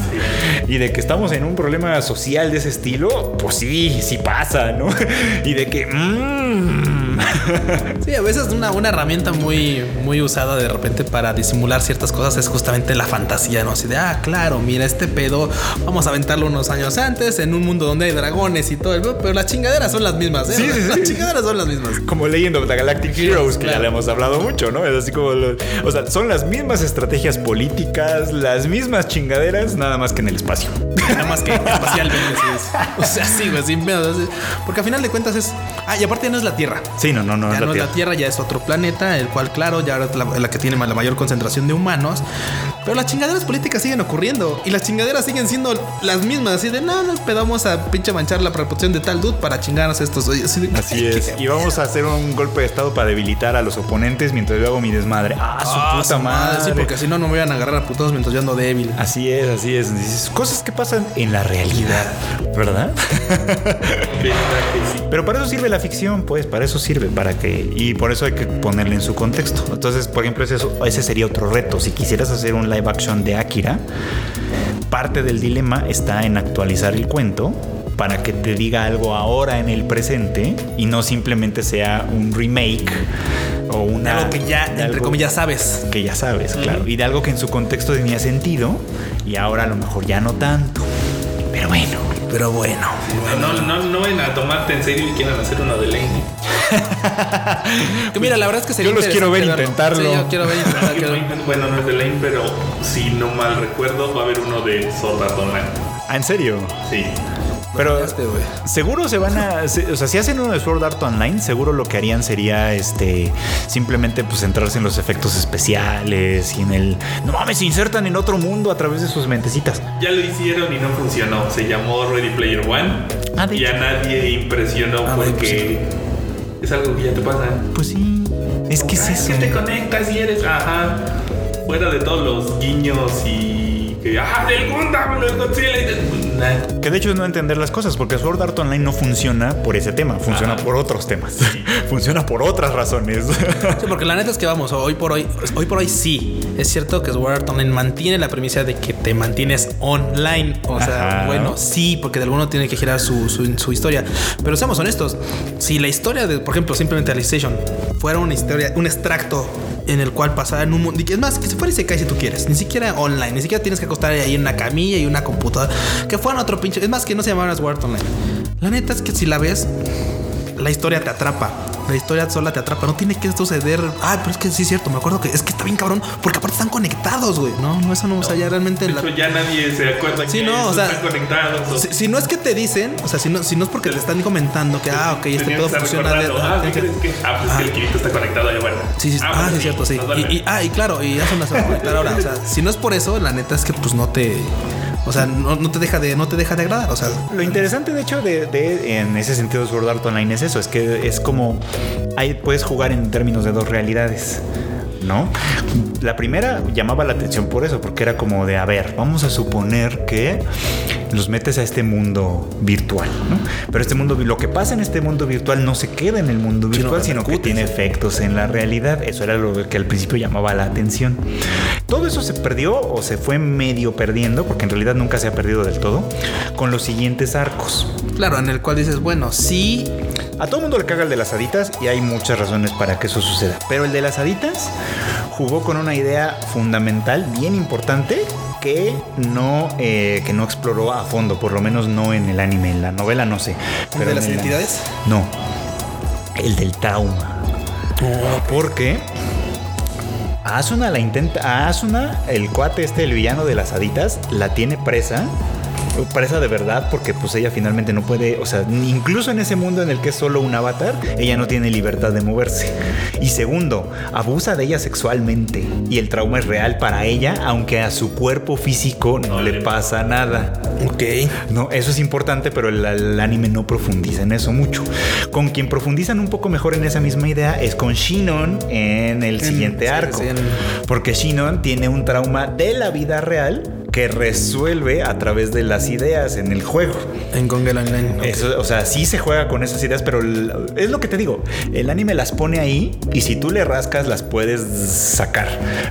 Y de que estamos en un problema social de ese estilo, pues sí, sí pasa y de que... Mmm, Sí, a veces una, una herramienta muy, muy usada de repente para disimular ciertas cosas es justamente la fantasía, ¿no? Así de, ah, claro, mira, este pedo, vamos a aventarlo unos años antes en un mundo donde hay dragones y todo el pero las chingaderas son las mismas, ¿eh? Sí, sí, las chingaderas son las mismas. Como Legend of the Galactic Heroes, que ya le hemos hablado mucho, ¿no? Es así como, o sea, son las mismas estrategias políticas, las mismas chingaderas, nada más que en el espacio. Nada más que espacialmente, sí. O sea, sí, güey, sin. Porque al final de cuentas es, ah, y aparte no es la Tierra. Sí, no, no, no, ya es, la, no tierra. es la Tierra, ya es otro planeta, el cual, claro, ya es la, la, que tiene la mayor concentración de humanos. Pero las chingaderas políticas siguen ocurriendo y las chingaderas siguen siendo las mismas. Así de, no, no, pedamos a pinche manchar la reputación de tal dude para chingarnos estos. Así, así es. Y vamos a hacer un golpe de estado para debilitar a los oponentes mientras yo hago mi desmadre. Ah, su ah, puta madre. Sí, porque si no, no me van a agarrar a putos mientras yo ando débil. Así es, así es. Cosas que pasan en la realidad, ¿verdad? Pero para eso sirve la ficción, pues, para eso sirve, para que y por eso hay que ponerle en su contexto. Entonces, por ejemplo, ese, ese sería otro reto. Si quisieras hacer un live action de Akira, parte del dilema está en actualizar el cuento para que te diga algo ahora en el presente y no simplemente sea un remake o una algo que ya entre comillas sabes. que ya sabes claro. Y de algo que en su contexto tenía sentido y ahora a lo mejor ya no tanto. Pero bueno pero bueno. No, no, no ven a tomarte en serio y quieran hacer uno de Lane. que mira, la verdad es que sería Yo los quiero ver intentarlo. Sí, yo quiero ver intentarlo. bueno, no es de Lane, pero si no mal recuerdo, va a haber uno de Online. ¿Ah, en serio? Sí. Pero seguro se van a. o sea, si hacen uno de Sword Art Online, seguro lo que harían sería este simplemente pues centrarse en los efectos especiales y en el. No mames, se insertan en otro mundo a través de sus mentecitas. Ya lo hicieron y no funcionó. Se llamó Ready Player One. Ah, y a nadie impresionó ah, porque es algo que ya te pasa. Pues sí. Es que es eso. Que te conectas y eres. Ajá. Fuera de todos los guiños y. Que, ajá, del Gundam, del Godzilla. Que de hecho es no entender las cosas, porque Sword Art Online no funciona por ese tema, funciona por otros temas. funciona por otras razones. sí, porque la neta es que vamos, hoy por hoy, hoy por hoy sí. Es cierto que Sword Art Online mantiene la premisa de que te mantienes online. O sea, bueno, sí, porque de alguno tiene que girar su, su, historia. Pero seamos honestos, si la historia de, por ejemplo, simplemente Alicization fuera una historia, un extracto en el cual pasara en un mundo. Es más, que se fuera y se cae si tú quieres. Ni siquiera online. Ni siquiera tienes que acostar ahí en una camilla y una computadora. Que fueran otro pinche. Es más, que no se llamaran Sword Online. La neta es que si la ves, la historia te atrapa la historia sola te atrapa. No tiene que suceder. Ah, pero es que sí es cierto. Me acuerdo que es que está bien cabrón. Porque aparte están conectados, güey. No, no, eso no. o sea, ya realmente. De hecho, ya nadie se acuerda sí, que no, o sea, están conectados. Si, no es que te dicen, o sea, si no, si no es porque le están comentando que, ah, ok, este pedo funciona. De, ah, ¿qué crees que? Ah, pues que el Kirito está conectado ya, bueno. Sí, sí, ah, ah sí, es cierto, sí. Y, y, ah, y claro, y ya son las a conectar ahora. O sea, si no es por eso, la neta es que pues no te. O sea, no, te deja de, no te deja de agradar. O sea, lo interesante, de hecho, de, de en ese sentido Sword Art Online es eso, es que es como ahí puedes jugar en términos de dos realidades. ¿no? La primera llamaba la atención por eso, porque era como de, a ver, vamos a suponer que los metes a este mundo virtual, ¿no? Pero este mundo, lo que pasa en este mundo virtual no se queda en el mundo virtual, sino que tiene efectos en la realidad. Eso era lo que al principio llamaba la atención. Todo eso se perdió o se fue medio perdiendo, porque en realidad nunca se ha perdido del todo, con los siguientes arcos. Claro, en el cual dices, bueno, sí. A todo mundo le caga el de las haditas y hay muchas razones para que eso suceda. Pero el de las haditas jugó con una idea fundamental, bien importante, que no, eh, que no exploró a fondo, por lo menos no en el anime, en la novela no sé. ¿El de las identidades? No, el del trauma. Oh, porque Asuna la intenta. A Asuna, el cuate este, el villano de las haditas, la tiene presa. Presa de verdad, porque pues ella finalmente no puede, o sea, incluso en ese mundo en el que es solo un avatar, ella no tiene libertad de moverse. Y segundo, abusa de ella sexualmente. Y el trauma es real para ella, aunque a su cuerpo físico no le pasa nada. Ok. No, eso es importante, pero el, el anime no profundiza en eso mucho. Con quien profundizan un poco mejor en esa misma idea es con Shinon en el siguiente arco. sí, en- Porque Shinon tiene un trauma de la vida real que resuelve a través de las ideas en el juego. En Gongel Online. Eso, o sea, sí se juega con esas ideas, pero es lo que te digo. El anime las pone ahí y si tú le rascas las puedes sacar,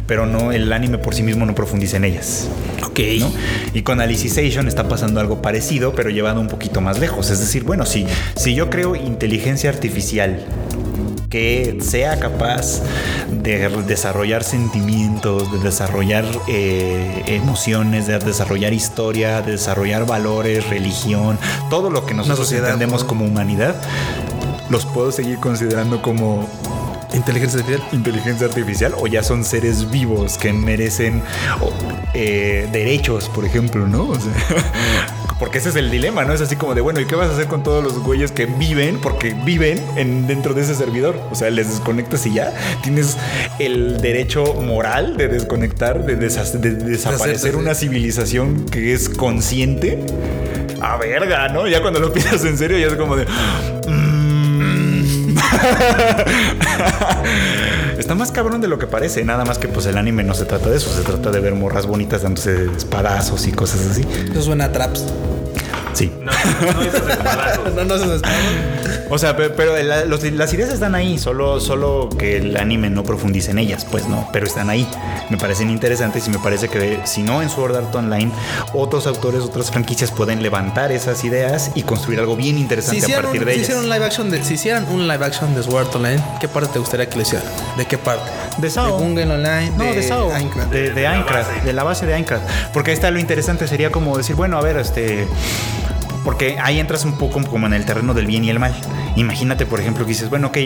pero no el anime por sí mismo no profundiza en ellas. Ok. ¿no? Y con Alicization está pasando algo parecido, pero llevado un poquito más lejos. Es decir, bueno, si, si yo creo inteligencia artificial que sea capaz de desarrollar sentimientos, de desarrollar eh, emociones, de desarrollar historia, de desarrollar valores, religión, todo lo que nosotros sociedad, entendemos como humanidad, los puedo seguir considerando como Inteligencia artificial. inteligencia artificial o ya son seres vivos que merecen eh, derechos, por ejemplo, ¿no? O sea, porque ese es el dilema, ¿no? Es así como de, bueno, ¿y qué vas a hacer con todos los güeyes que viven? Porque viven en, dentro de ese servidor. O sea, les desconectas y ya tienes el derecho moral de desconectar, de, desha- de desaparecer una civilización que es consciente. A verga, ¿no? Ya cuando lo piensas en serio, ya es como de... mm. Está más cabrón de lo que parece, nada más que pues el anime no se trata de eso, se trata de ver morras bonitas dándose espadazos y cosas así. Eso suena a traps. Sí. No, no. No, no se espadas. O sea, pe- pero, la- los- las ideas están ahí, solo, solo que el anime no profundice en ellas, pues no, pero están ahí. Me parecen interesantes y me parece que si no en Sword Art Online, otros autores, otras franquicias pueden levantar esas ideas y construir algo bien Si interesante a partir un, de si ellas. live action de, si hicieran un live action de Sword Art Online, ¿qué parte te gustaría que lo hicieran? ¿De qué parte? De SAO. De Gungel Online. No, de, SAO. Minecraft. De, de De la Minecraft, base. de la base de Minecraft. Porque ahí está lo interesante, sería como decir, bueno, a ver, este. Porque ahí entras un poco como en el terreno del bien y el mal. Imagínate, por ejemplo, que dices, bueno, ok,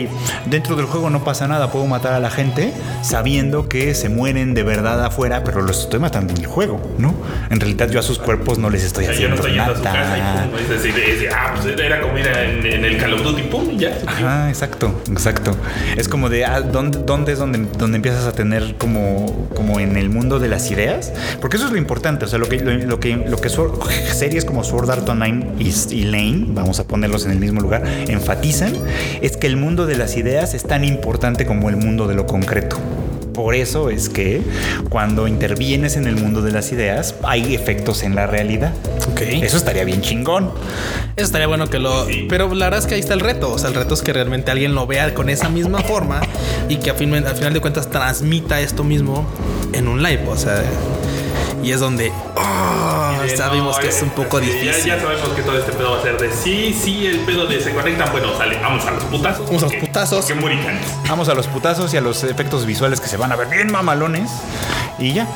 dentro del juego no pasa nada, puedo matar a la gente sabiendo que se mueren de verdad afuera, pero los estoy matando en el juego, ¿no? En realidad yo a sus cuerpos no les estoy O sea, yo no haciendo estoy yendo a su casa y nada. pum. Es decir, es decir, ah, pues era como ir en, en el Call of Duty, pum, y ya. Ajá, exacto, exacto. Es como de ah, ¿dónde, dónde es donde, donde empiezas a tener como, como en el mundo de las ideas? Porque eso es lo importante. O sea, lo que, lo, lo que, lo que Sword- series como Sword Art Online y, y Lane, vamos a ponerlos en el mismo lugar, enfatizan, es que el mundo de las ideas es tan importante como el mundo de lo concreto. Por eso es que cuando intervienes en el mundo de las ideas, hay efectos en la realidad. Ok. Eso estaría bien chingón. Eso estaría bueno que lo. Sí. Pero la verdad es que ahí está el reto. O sea, el reto es que realmente alguien lo vea con esa misma forma y que al final, al final de cuentas transmita esto mismo en un live. O sea, y es donde oh, Y de, sabemos no, que es un poco sí, difícil. Ya, ya sabemos que todo este pedo va a ser de sí, sí, el pedo de se conectan. Bueno, sale, vamos a los putazos. Vamos a los putazos. muricanes. Vamos a los putazos y a los efectos visuales que se van a ver bien mamalones. Y ya.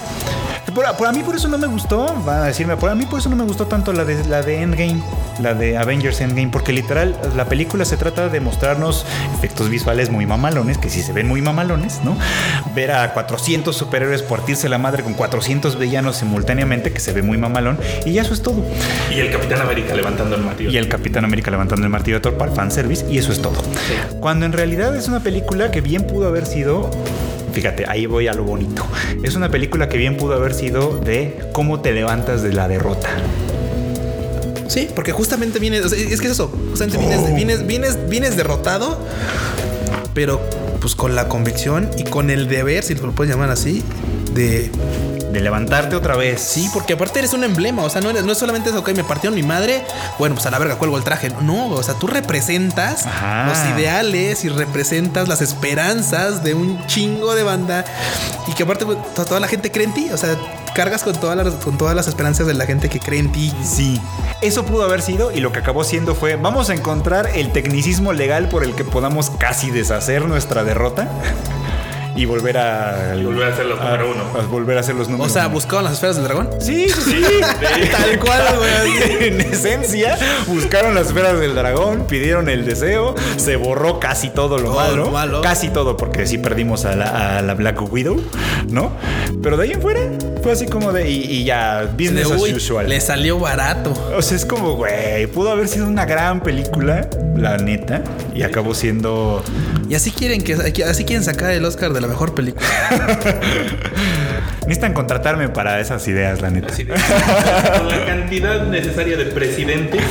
Por, por- a mí por eso no me gustó, van a decirme, por a mí por eso no me gustó tanto la de, la de Endgame, la de Avengers Endgame, porque literal la película se trata de mostrarnos efectos visuales muy mamalones, que sí se ven muy mamalones, ¿no? Ver a 400 superhéroes partirse la madre con 400 villanos simultáneamente, que se ve muy mamalón, y ya eso es todo. Y el Capitán América levantando el martillo. Y el Capitán América levantando el martillo de Thor para fanservice, y eso es todo. Cuando en realidad es una película que bien pudo haber sido. Fíjate, ahí voy a lo bonito. Es una película que bien pudo haber sido de cómo te levantas de la derrota. Sí, porque justamente vienes, o sea, es que es eso, justamente vienes, vienes, vienes, vienes derrotado, pero pues con la convicción y con el deber, si lo puedes llamar así, de De levantarte otra vez. sí, porque aparte eres un emblema, o sea, no, eres- no es solamente eso, ok, me partieron mi madre, bueno, pues a la verga cuelgo el traje, no, o sea, tú representas Ajá. los ideales y representas las esperanzas de un chingo de banda y que aparte pues, to- toda la gente cree en ti, o sea, cargas con todas las, con todas las esperanzas de la gente que cree en ti. Sí, eso pudo haber sido y lo que acabó siendo fue, vamos a encontrar el tecnicismo legal por el que podamos casi deshacer nuestra derrota. y volver a. Y volver a ser los número uno. a volver a ser los O sea, uno. buscaban las esferas del dragón. Sí, sí, Tal cual, güey. En esencia, buscaron las esferas del dragón, pidieron el deseo, se borró casi todo lo Todo malo. lo malo. Casi todo, porque sí perdimos a la, a la Black Widow, ¿no? Pero de ahí en fuera fue así como de. Y, y ya, business De, as uy, usual. le salió barato. O sea, es como, güey, pudo haber sido una gran película, la neta, y acabó siendo. Y así quieren que así quieren sacar el Oscar de la mejor película. Necesitan contratarme para esas ideas, la neta. Con la cantidad necesaria de presidentes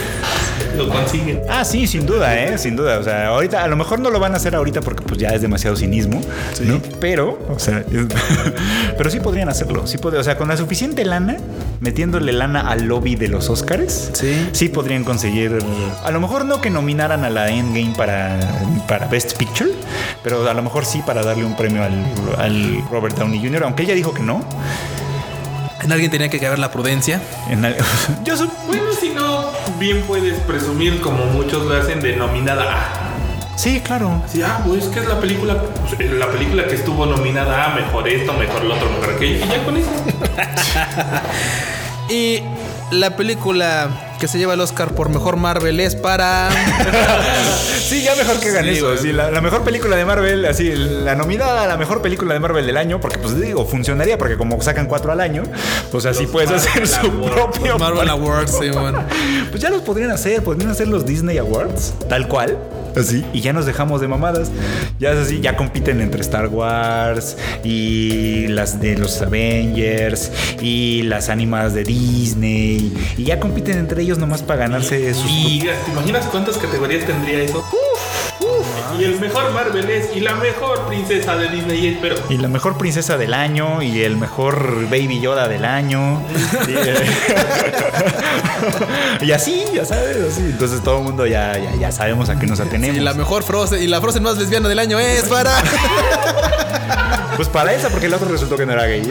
lo consiguen. Ah, sí, sin duda, ¿eh? Sin duda. O sea, ahorita, a lo mejor no lo van a hacer ahorita porque pues ya es demasiado cinismo, ¿no? Pero, o sea, es- pero sí podrían hacerlo. Sí pod- o sea, con la suficiente lana, metiéndole lana al lobby de los Oscars, Sí. sí podrían conseguir, a lo mejor no que nominaran a la Endgame para, para Best Picture, pero a lo mejor sí para darle un premio al, al Robert Downey Jr., aunque ella dijo que no. En alguien tenía que caber la prudencia. En al- yo sup- Bueno, si no, bien puedes presumir, como muchos lo hacen, de nominada a. Sí, claro. Sí, ah, pues que es la película, pues, la película que estuvo nominada a mejor esto, mejor lo otro, mejor aquello. Y ya con eso. Y la película que se lleva el Oscar por mejor Marvel es para. Sí, ya mejor que hagan Sí, eso. Sí, la, la mejor película de Marvel, así, la nominada a la mejor película de Marvel del año, porque pues digo, funcionaría porque como sacan cuatro al año, pues así Los puedes Marvel hacer su propio. Marvel Awards, sí, bueno. Pues ya los podrían hacer, podrían hacer los Disney Awards, tal cual. Así. Y ya nos dejamos de mamadas. Ya es así, ya compiten entre Star Wars y las de los Avengers y las animadas de Disney. Y ya compiten entre ellos nomás para ganarse sus Y ¿te imaginas cuántas categorías tendría eso? y el mejor Marvel es, y la mejor princesa de Disney es, pero Y la mejor princesa del año y el mejor Baby Yoda del año. Eh. y así, ya sabes, así. Entonces todo el mundo ya, ya, ya sabemos a qué nos atenemos. Y la mejor Frozen y la Frozen más lesbiana del año es para. Pues para esa, porque el otro resultó que no era gay.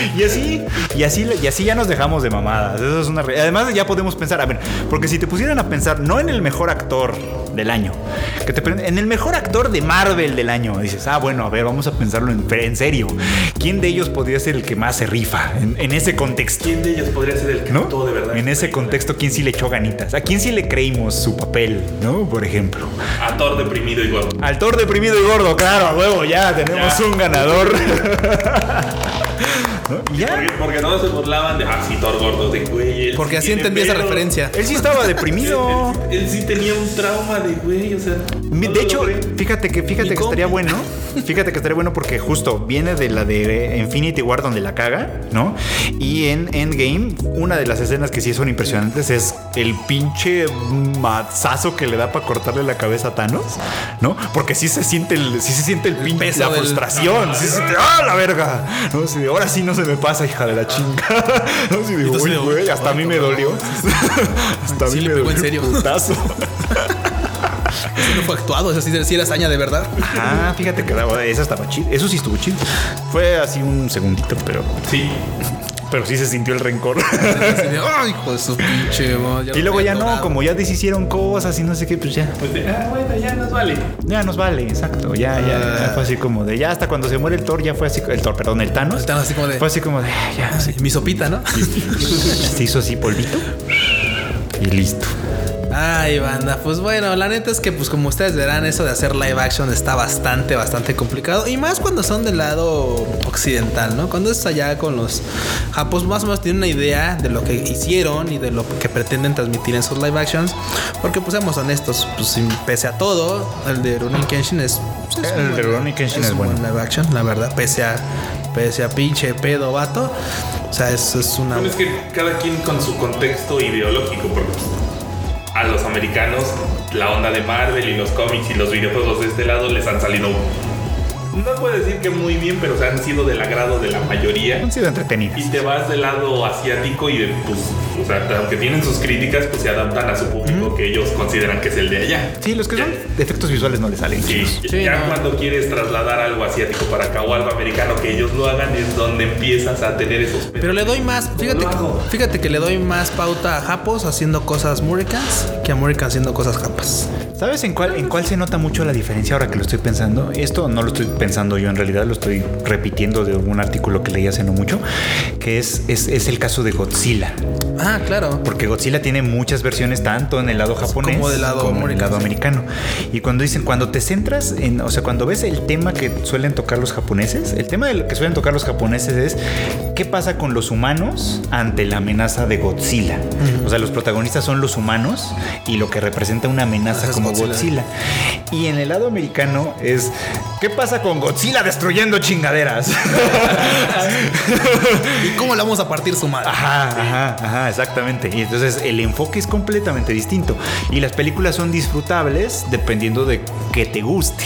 y así, y así, y así ya nos dejamos de mamadas. Eso es una re- Además, ya podemos pensar, a ver, porque si te pusieran a pensar, no en el mejor actor del año, que te en el mejor actor de Marvel del año, dices, ah, bueno, a ver, vamos a pensarlo en, en serio. ¿Quién de ellos podría ser el que más se rifa en, en ese contexto? ¿quién de ellos podría ser el que ¿No? actuó de verdad? En ese contexto, ¿quién sí le echó ganitas? ¿A quién sí le creímos su papel? ¿No? Por ejemplo. A Thor deprimido y gordo. Al Thor deprimido y gordo, claro, a huevo, ya tenemos Ya. un ganador. ¿No? Ya. Porque, porque todos se burlaban de, ah, sí, Thor gordo, de güey. Porque sí así entendí esa pedos". referencia. Él sí estaba deprimido. Él, él- él sí tenía un trauma de güey, o sea. Mi- no De hecho, logré. fíjate que fíjate Mi que estaría bueno. Fíjate que estaría bueno porque justo viene de la de Infinity War donde la caga, ¿no? Y en Endgame, una de las escenas que sí son impresionantes es el pinche mazazo que le da para cortarle la cabeza a Thanos, ¿no? Porque sí se siente el, sí se siente el pinche la del- frustración, sí se siente, ¡ah, la verga! ¿No? Sí, ahora sí no se me pasa, hija de la chingada. ¿No? Entonces, uy, güey, hasta a mí me dolió. Hasta a mí me pegó en dolió serio. putazo. Eso no fue actuado, eso sí, sí era hazaña de verdad. Ah, fíjate que esa estaba chido. Eso sí estuvo chido. Fue así un segundito, pero, Sí. Pero sí se sintió el rencor. Ay, hijo de su pinche. y luego ya no, adorado". como ya deshicieron cosas y no sé qué, pues ya. Pues de, ah, bueno, ya nos vale. Ya nos vale, exacto. Ya, ya, ya fue así como de. Ya hasta cuando se muere el Thor, ya fue así. El Thor, perdón, el Thanos. Están así como de. Fue así como de. "Ah, Ya, sí. Mi sopita, ¿no? Se hizo así polvito. Y listo. Ay, banda, pues bueno, la neta es que pues como ustedes verán, eso de hacer live action está bastante, bastante complicado. Y más cuando son del lado occidental, ¿no? Cuando es allá con los japos, más o menos tienen una idea de lo que hicieron y de lo que pretenden transmitir en sus live actions. Porque pues seamos honestos, pues pese a todo, el de Rurouni Kenshin es... pues, es El de Rurouni Kenshin es un bueno. buen live action, la verdad, pese a, pese a pinche pedo vato. O sea, eso es una... Bueno, es que cada quien con su contexto ideológico, porque pues, a los americanos la onda de Marvel y los cómics y los videojuegos de este lado les han salido. No puedo decir que muy bien, pero se han sido del agrado de la mayoría. Han sido entretenidos. Y te vas del lado asiático y de, pues o sea, aunque tienen sus críticas, pues se adaptan a su público que ellos consideran que es el de allá. Sí, los que Ya- son efectos visuales no les salen. Sí, ya no. cuando quieres trasladar algo asiático para acá o algo americano que ellos lo hagan es donde empiezas a tener esos Pero le doy más, fíjate, fíjate que le doy más pauta a Japos haciendo cosas Muricans que a Muricans haciendo cosas Japas. ¿Sabes en cuál, en cuál se nota mucho la diferencia ahora que lo estoy pensando? Esto no lo estoy pensando yo en realidad, lo estoy repitiendo de un artículo que leí hace no mucho, que es, es, es el caso de Godzilla. Ah, claro. Porque Godzilla tiene muchas versiones, tanto en el lado japonés Como del lado como en el americano, lado americano. Y cuando dicen, cuando te centras en, o sea, cuando ves el tema que suelen tocar los japoneses, el tema del que suelen tocar los japoneses es qué pasa con los humanos ante la amenaza de Godzilla. O sea, los protagonistas son los humanos y lo que representa una amenaza como Godzilla. Godzilla. Y en el lado americano es qué pasa con Godzilla destruyendo chingaderas. ¿Y cómo le vamos a partir su madre? Ajá, ajá, ajá, exactamente. Y entonces el enfoque es completamente distinto. Y las películas son disfrutables dependiendo de que te guste.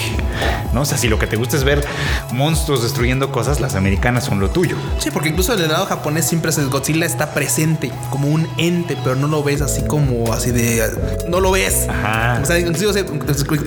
¿No? O sea, si lo que te gusta es ver monstruos destruyendo cosas, las americanas son lo tuyo. Sí, porque incluso el lado japonés siempre es el Godzilla está presente como un ente, pero no lo ves así como así de no lo ves. Ajá. O sea, inclusive,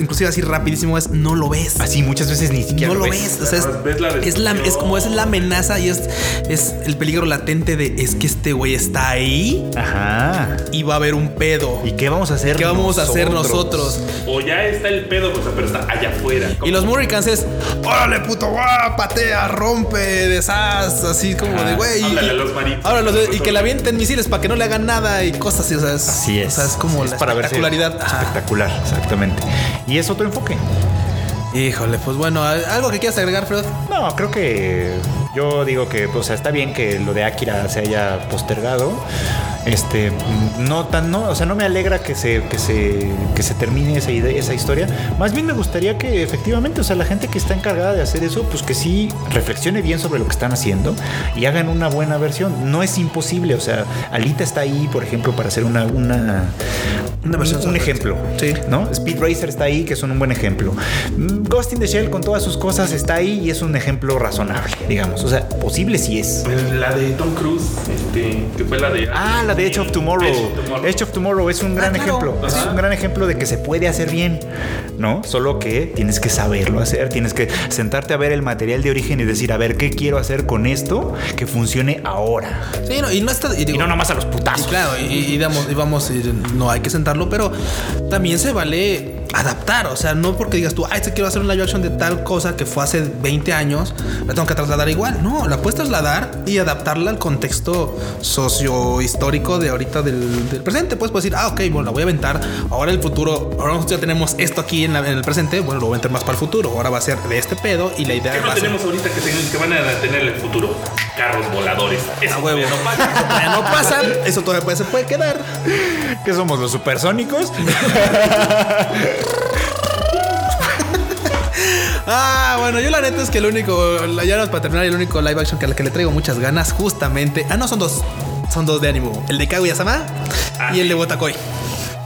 inclusive así rapidísimo es no lo ves. Así muchas veces ni siquiera no lo ves. O sea, es, Ves la es la, es como es la amenaza y es, es el peligro latente de es que este güey está ahí Ajá. y va a haber un pedo. ¿Y qué vamos a hacer? ¿Qué vamos a hacer nosotros? O ya está el pedo, o sea, pero está allá afuera. Y los Murricans es, órale puto, guau, patea, rompe, deshaz, así como de güey. y- Háblale a los maritos. Háblale a los- y que le avienten misiles para que no le hagan nada y cosas así. O sea, es, Así es. O sea, es como Así la es para espectacularidad. Espectacular, exactamente. Y es otro enfoque. Híjole, pues bueno, ¿algo que quieras agregar, Fred? No, creo que yo digo que, o sea, está bien que lo de Akira se haya postergado. Este, no tan, no, o sea, no me alegra que se, que se, que se termine esa idea, esa historia. Más bien me gustaría que efectivamente, o sea, la gente que está encargada de hacer eso, pues que sí reflexione bien sobre lo que están haciendo y hagan una buena versión. No es imposible, o sea, Alita está ahí, por ejemplo, para hacer una, Una versión un, ejemplo. Sí. ¿no? Speed Racer está ahí, que son un buen ejemplo. Mm, Ghost in the Shell con todas sus cosas está ahí y es un ejemplo razonable, digamos. O sea, posible sí es. La de Tom Cruise, este, que fue la de. Ah, la de Edge of Tomorrow. Edge of Tomorrow. Edge of Tomorrow es un gran claro. ejemplo. Es Ajá. un gran ejemplo de que se puede hacer bien, ¿no? Solo que tienes que saberlo hacer, tienes que sentarte a ver el material de origen y decir, a ver, ¿qué quiero hacer con esto que funcione ahora? Sí, no, y no está. Y, digo, Y no nomás a los y putazos. claro, y, y damos, y vamos, y no hay que sentarlo, pero también se vale adaptar. O sea, no porque digas tú, ay, te quiero hacer un live action de tal cosa que fue hace 20 años, la tengo que trasladar igual. No, la puedes trasladar y adaptarla al contexto socio-histórico de ahorita del, del presente. Pues puedes decir, ah, ok, bueno, la voy a aventar. Ahora el futuro, ahora nosotros ya tenemos esto aquí en, la- en el presente, bueno, lo voy a aventar más para el futuro. Ahora va a ser de este pedo y la idea ¿Qué va no a ser. tenemos ahorita que, tengan- que van a tener en el futuro? Carros voladores. Eso huevo. no pasa. Todavía no pasa, eso todavía puede- se puede quedar. ¿Qué somos los supersónicos? Ah, bueno, yo la neta es que el único, ya no es para terminar, el único live action que al que le traigo muchas ganas, justamente. Ah, no, son dos. Son dos de ánimo. El de Kaguya-sama Ah, y el de Botakoi.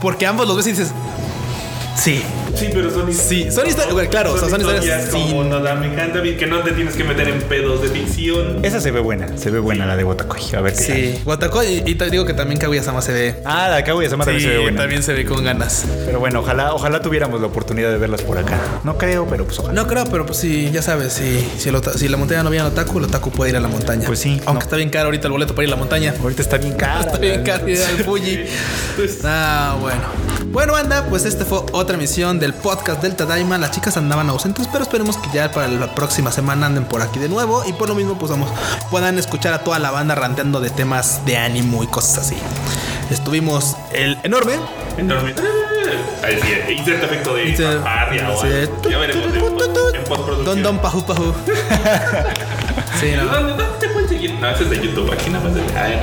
Porque ambos los ves y dices. Sí. Sí, pero son Sí, son historias- bueno, claro, o sea, son historias como Nodame Canterbury, que no te tienes que meter en pedos de ficción. Esa se ve buena, se ve buena la de Botacoy. A ver qué Sí. Botakoi. Y, y te digo que también Kaguya-sama se ve. Ah, la de Kaguya Sama también se ve buena. también se ve con ganas. Pero bueno, ojalá, ojalá tuviéramos la oportunidad de verlas por acá. No creo, pero pues ojalá. No creo, pero pues sí, ya sabes, si, si, el ota- si la montaña no viene al otaku, el otaku puede ir a la montaña. Pues sí, Aunque no. está bien caro ahorita el boleto para ir a la montaña. Ahorita está bien cara. Está bien caro ir al Fuji. Pues, Ah, bueno. Bueno, anda, pues este fue otra emisión del podcast del Tadaima. Las chicas andaban ausentes, pero esperemos que ya para la próxima semana anden por aquí de nuevo. Y por lo mismo, pues vamos, puedan escuchar a toda la banda ranteando de temas de ánimo y cosas así. Estuvimos el enorme. enorme. Ahí sí, efecto de fanfarria o sí. algo. Ya veremos en. Don Don Paju Paju. sí, no. No, ese es de YouTube. Aquí nada más de. Ay,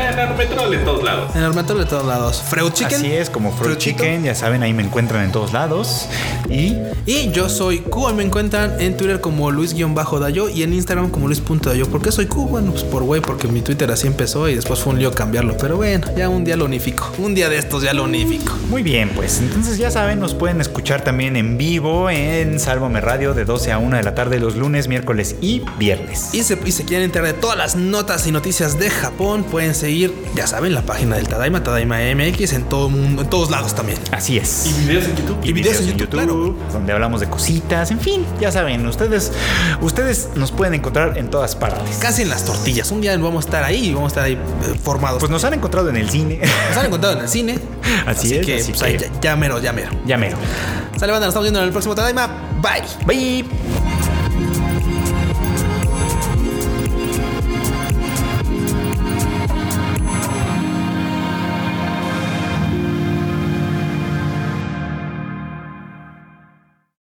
en todos lados. Enorme de todos lados. Freud Chicken. Así es, como Fruitito. Chicken, ya saben, ahí me encuentran en todos lados. Y Y yo soy Q, me encuentran en Twitter como Luis-Dayo y en Instagram como Luis.dayo. ¿Por qué soy Q? Bueno, pues por güey, porque mi Twitter así empezó y después fue un lío cambiarlo. Pero bueno, ya un día lo unifico. Un día de estos ya lo unifico. muy bien, pues entonces ya saben, nos pueden escuchar también en vivo en Sálvame Radio de 12 a 1 de la tarde los lunes, miércoles y viernes. Y se, y se quieren enterar de todas las notas notas y noticias de Japón, pueden seguir, ya saben, la página del Tadaima, Tadaima MX, en todo mundo, en todos lados también. Así es. Y videos en YouTube. Y videos en YouTube, claro. donde hablamos de cositas, en fin, ya saben, ustedes, ustedes nos pueden encontrar en todas partes. Casi en las tortillas. Un día vamos a estar ahí y vamos a estar ahí eh, formados. Pues nos han encontrado en el cine. nos han encontrado en el cine. Así es, que, así pues, que- ya, ya mero, ya mero. ya mero. Sale, banda, nos estamos viendo en el próximo Tadaima. Bye. Bye.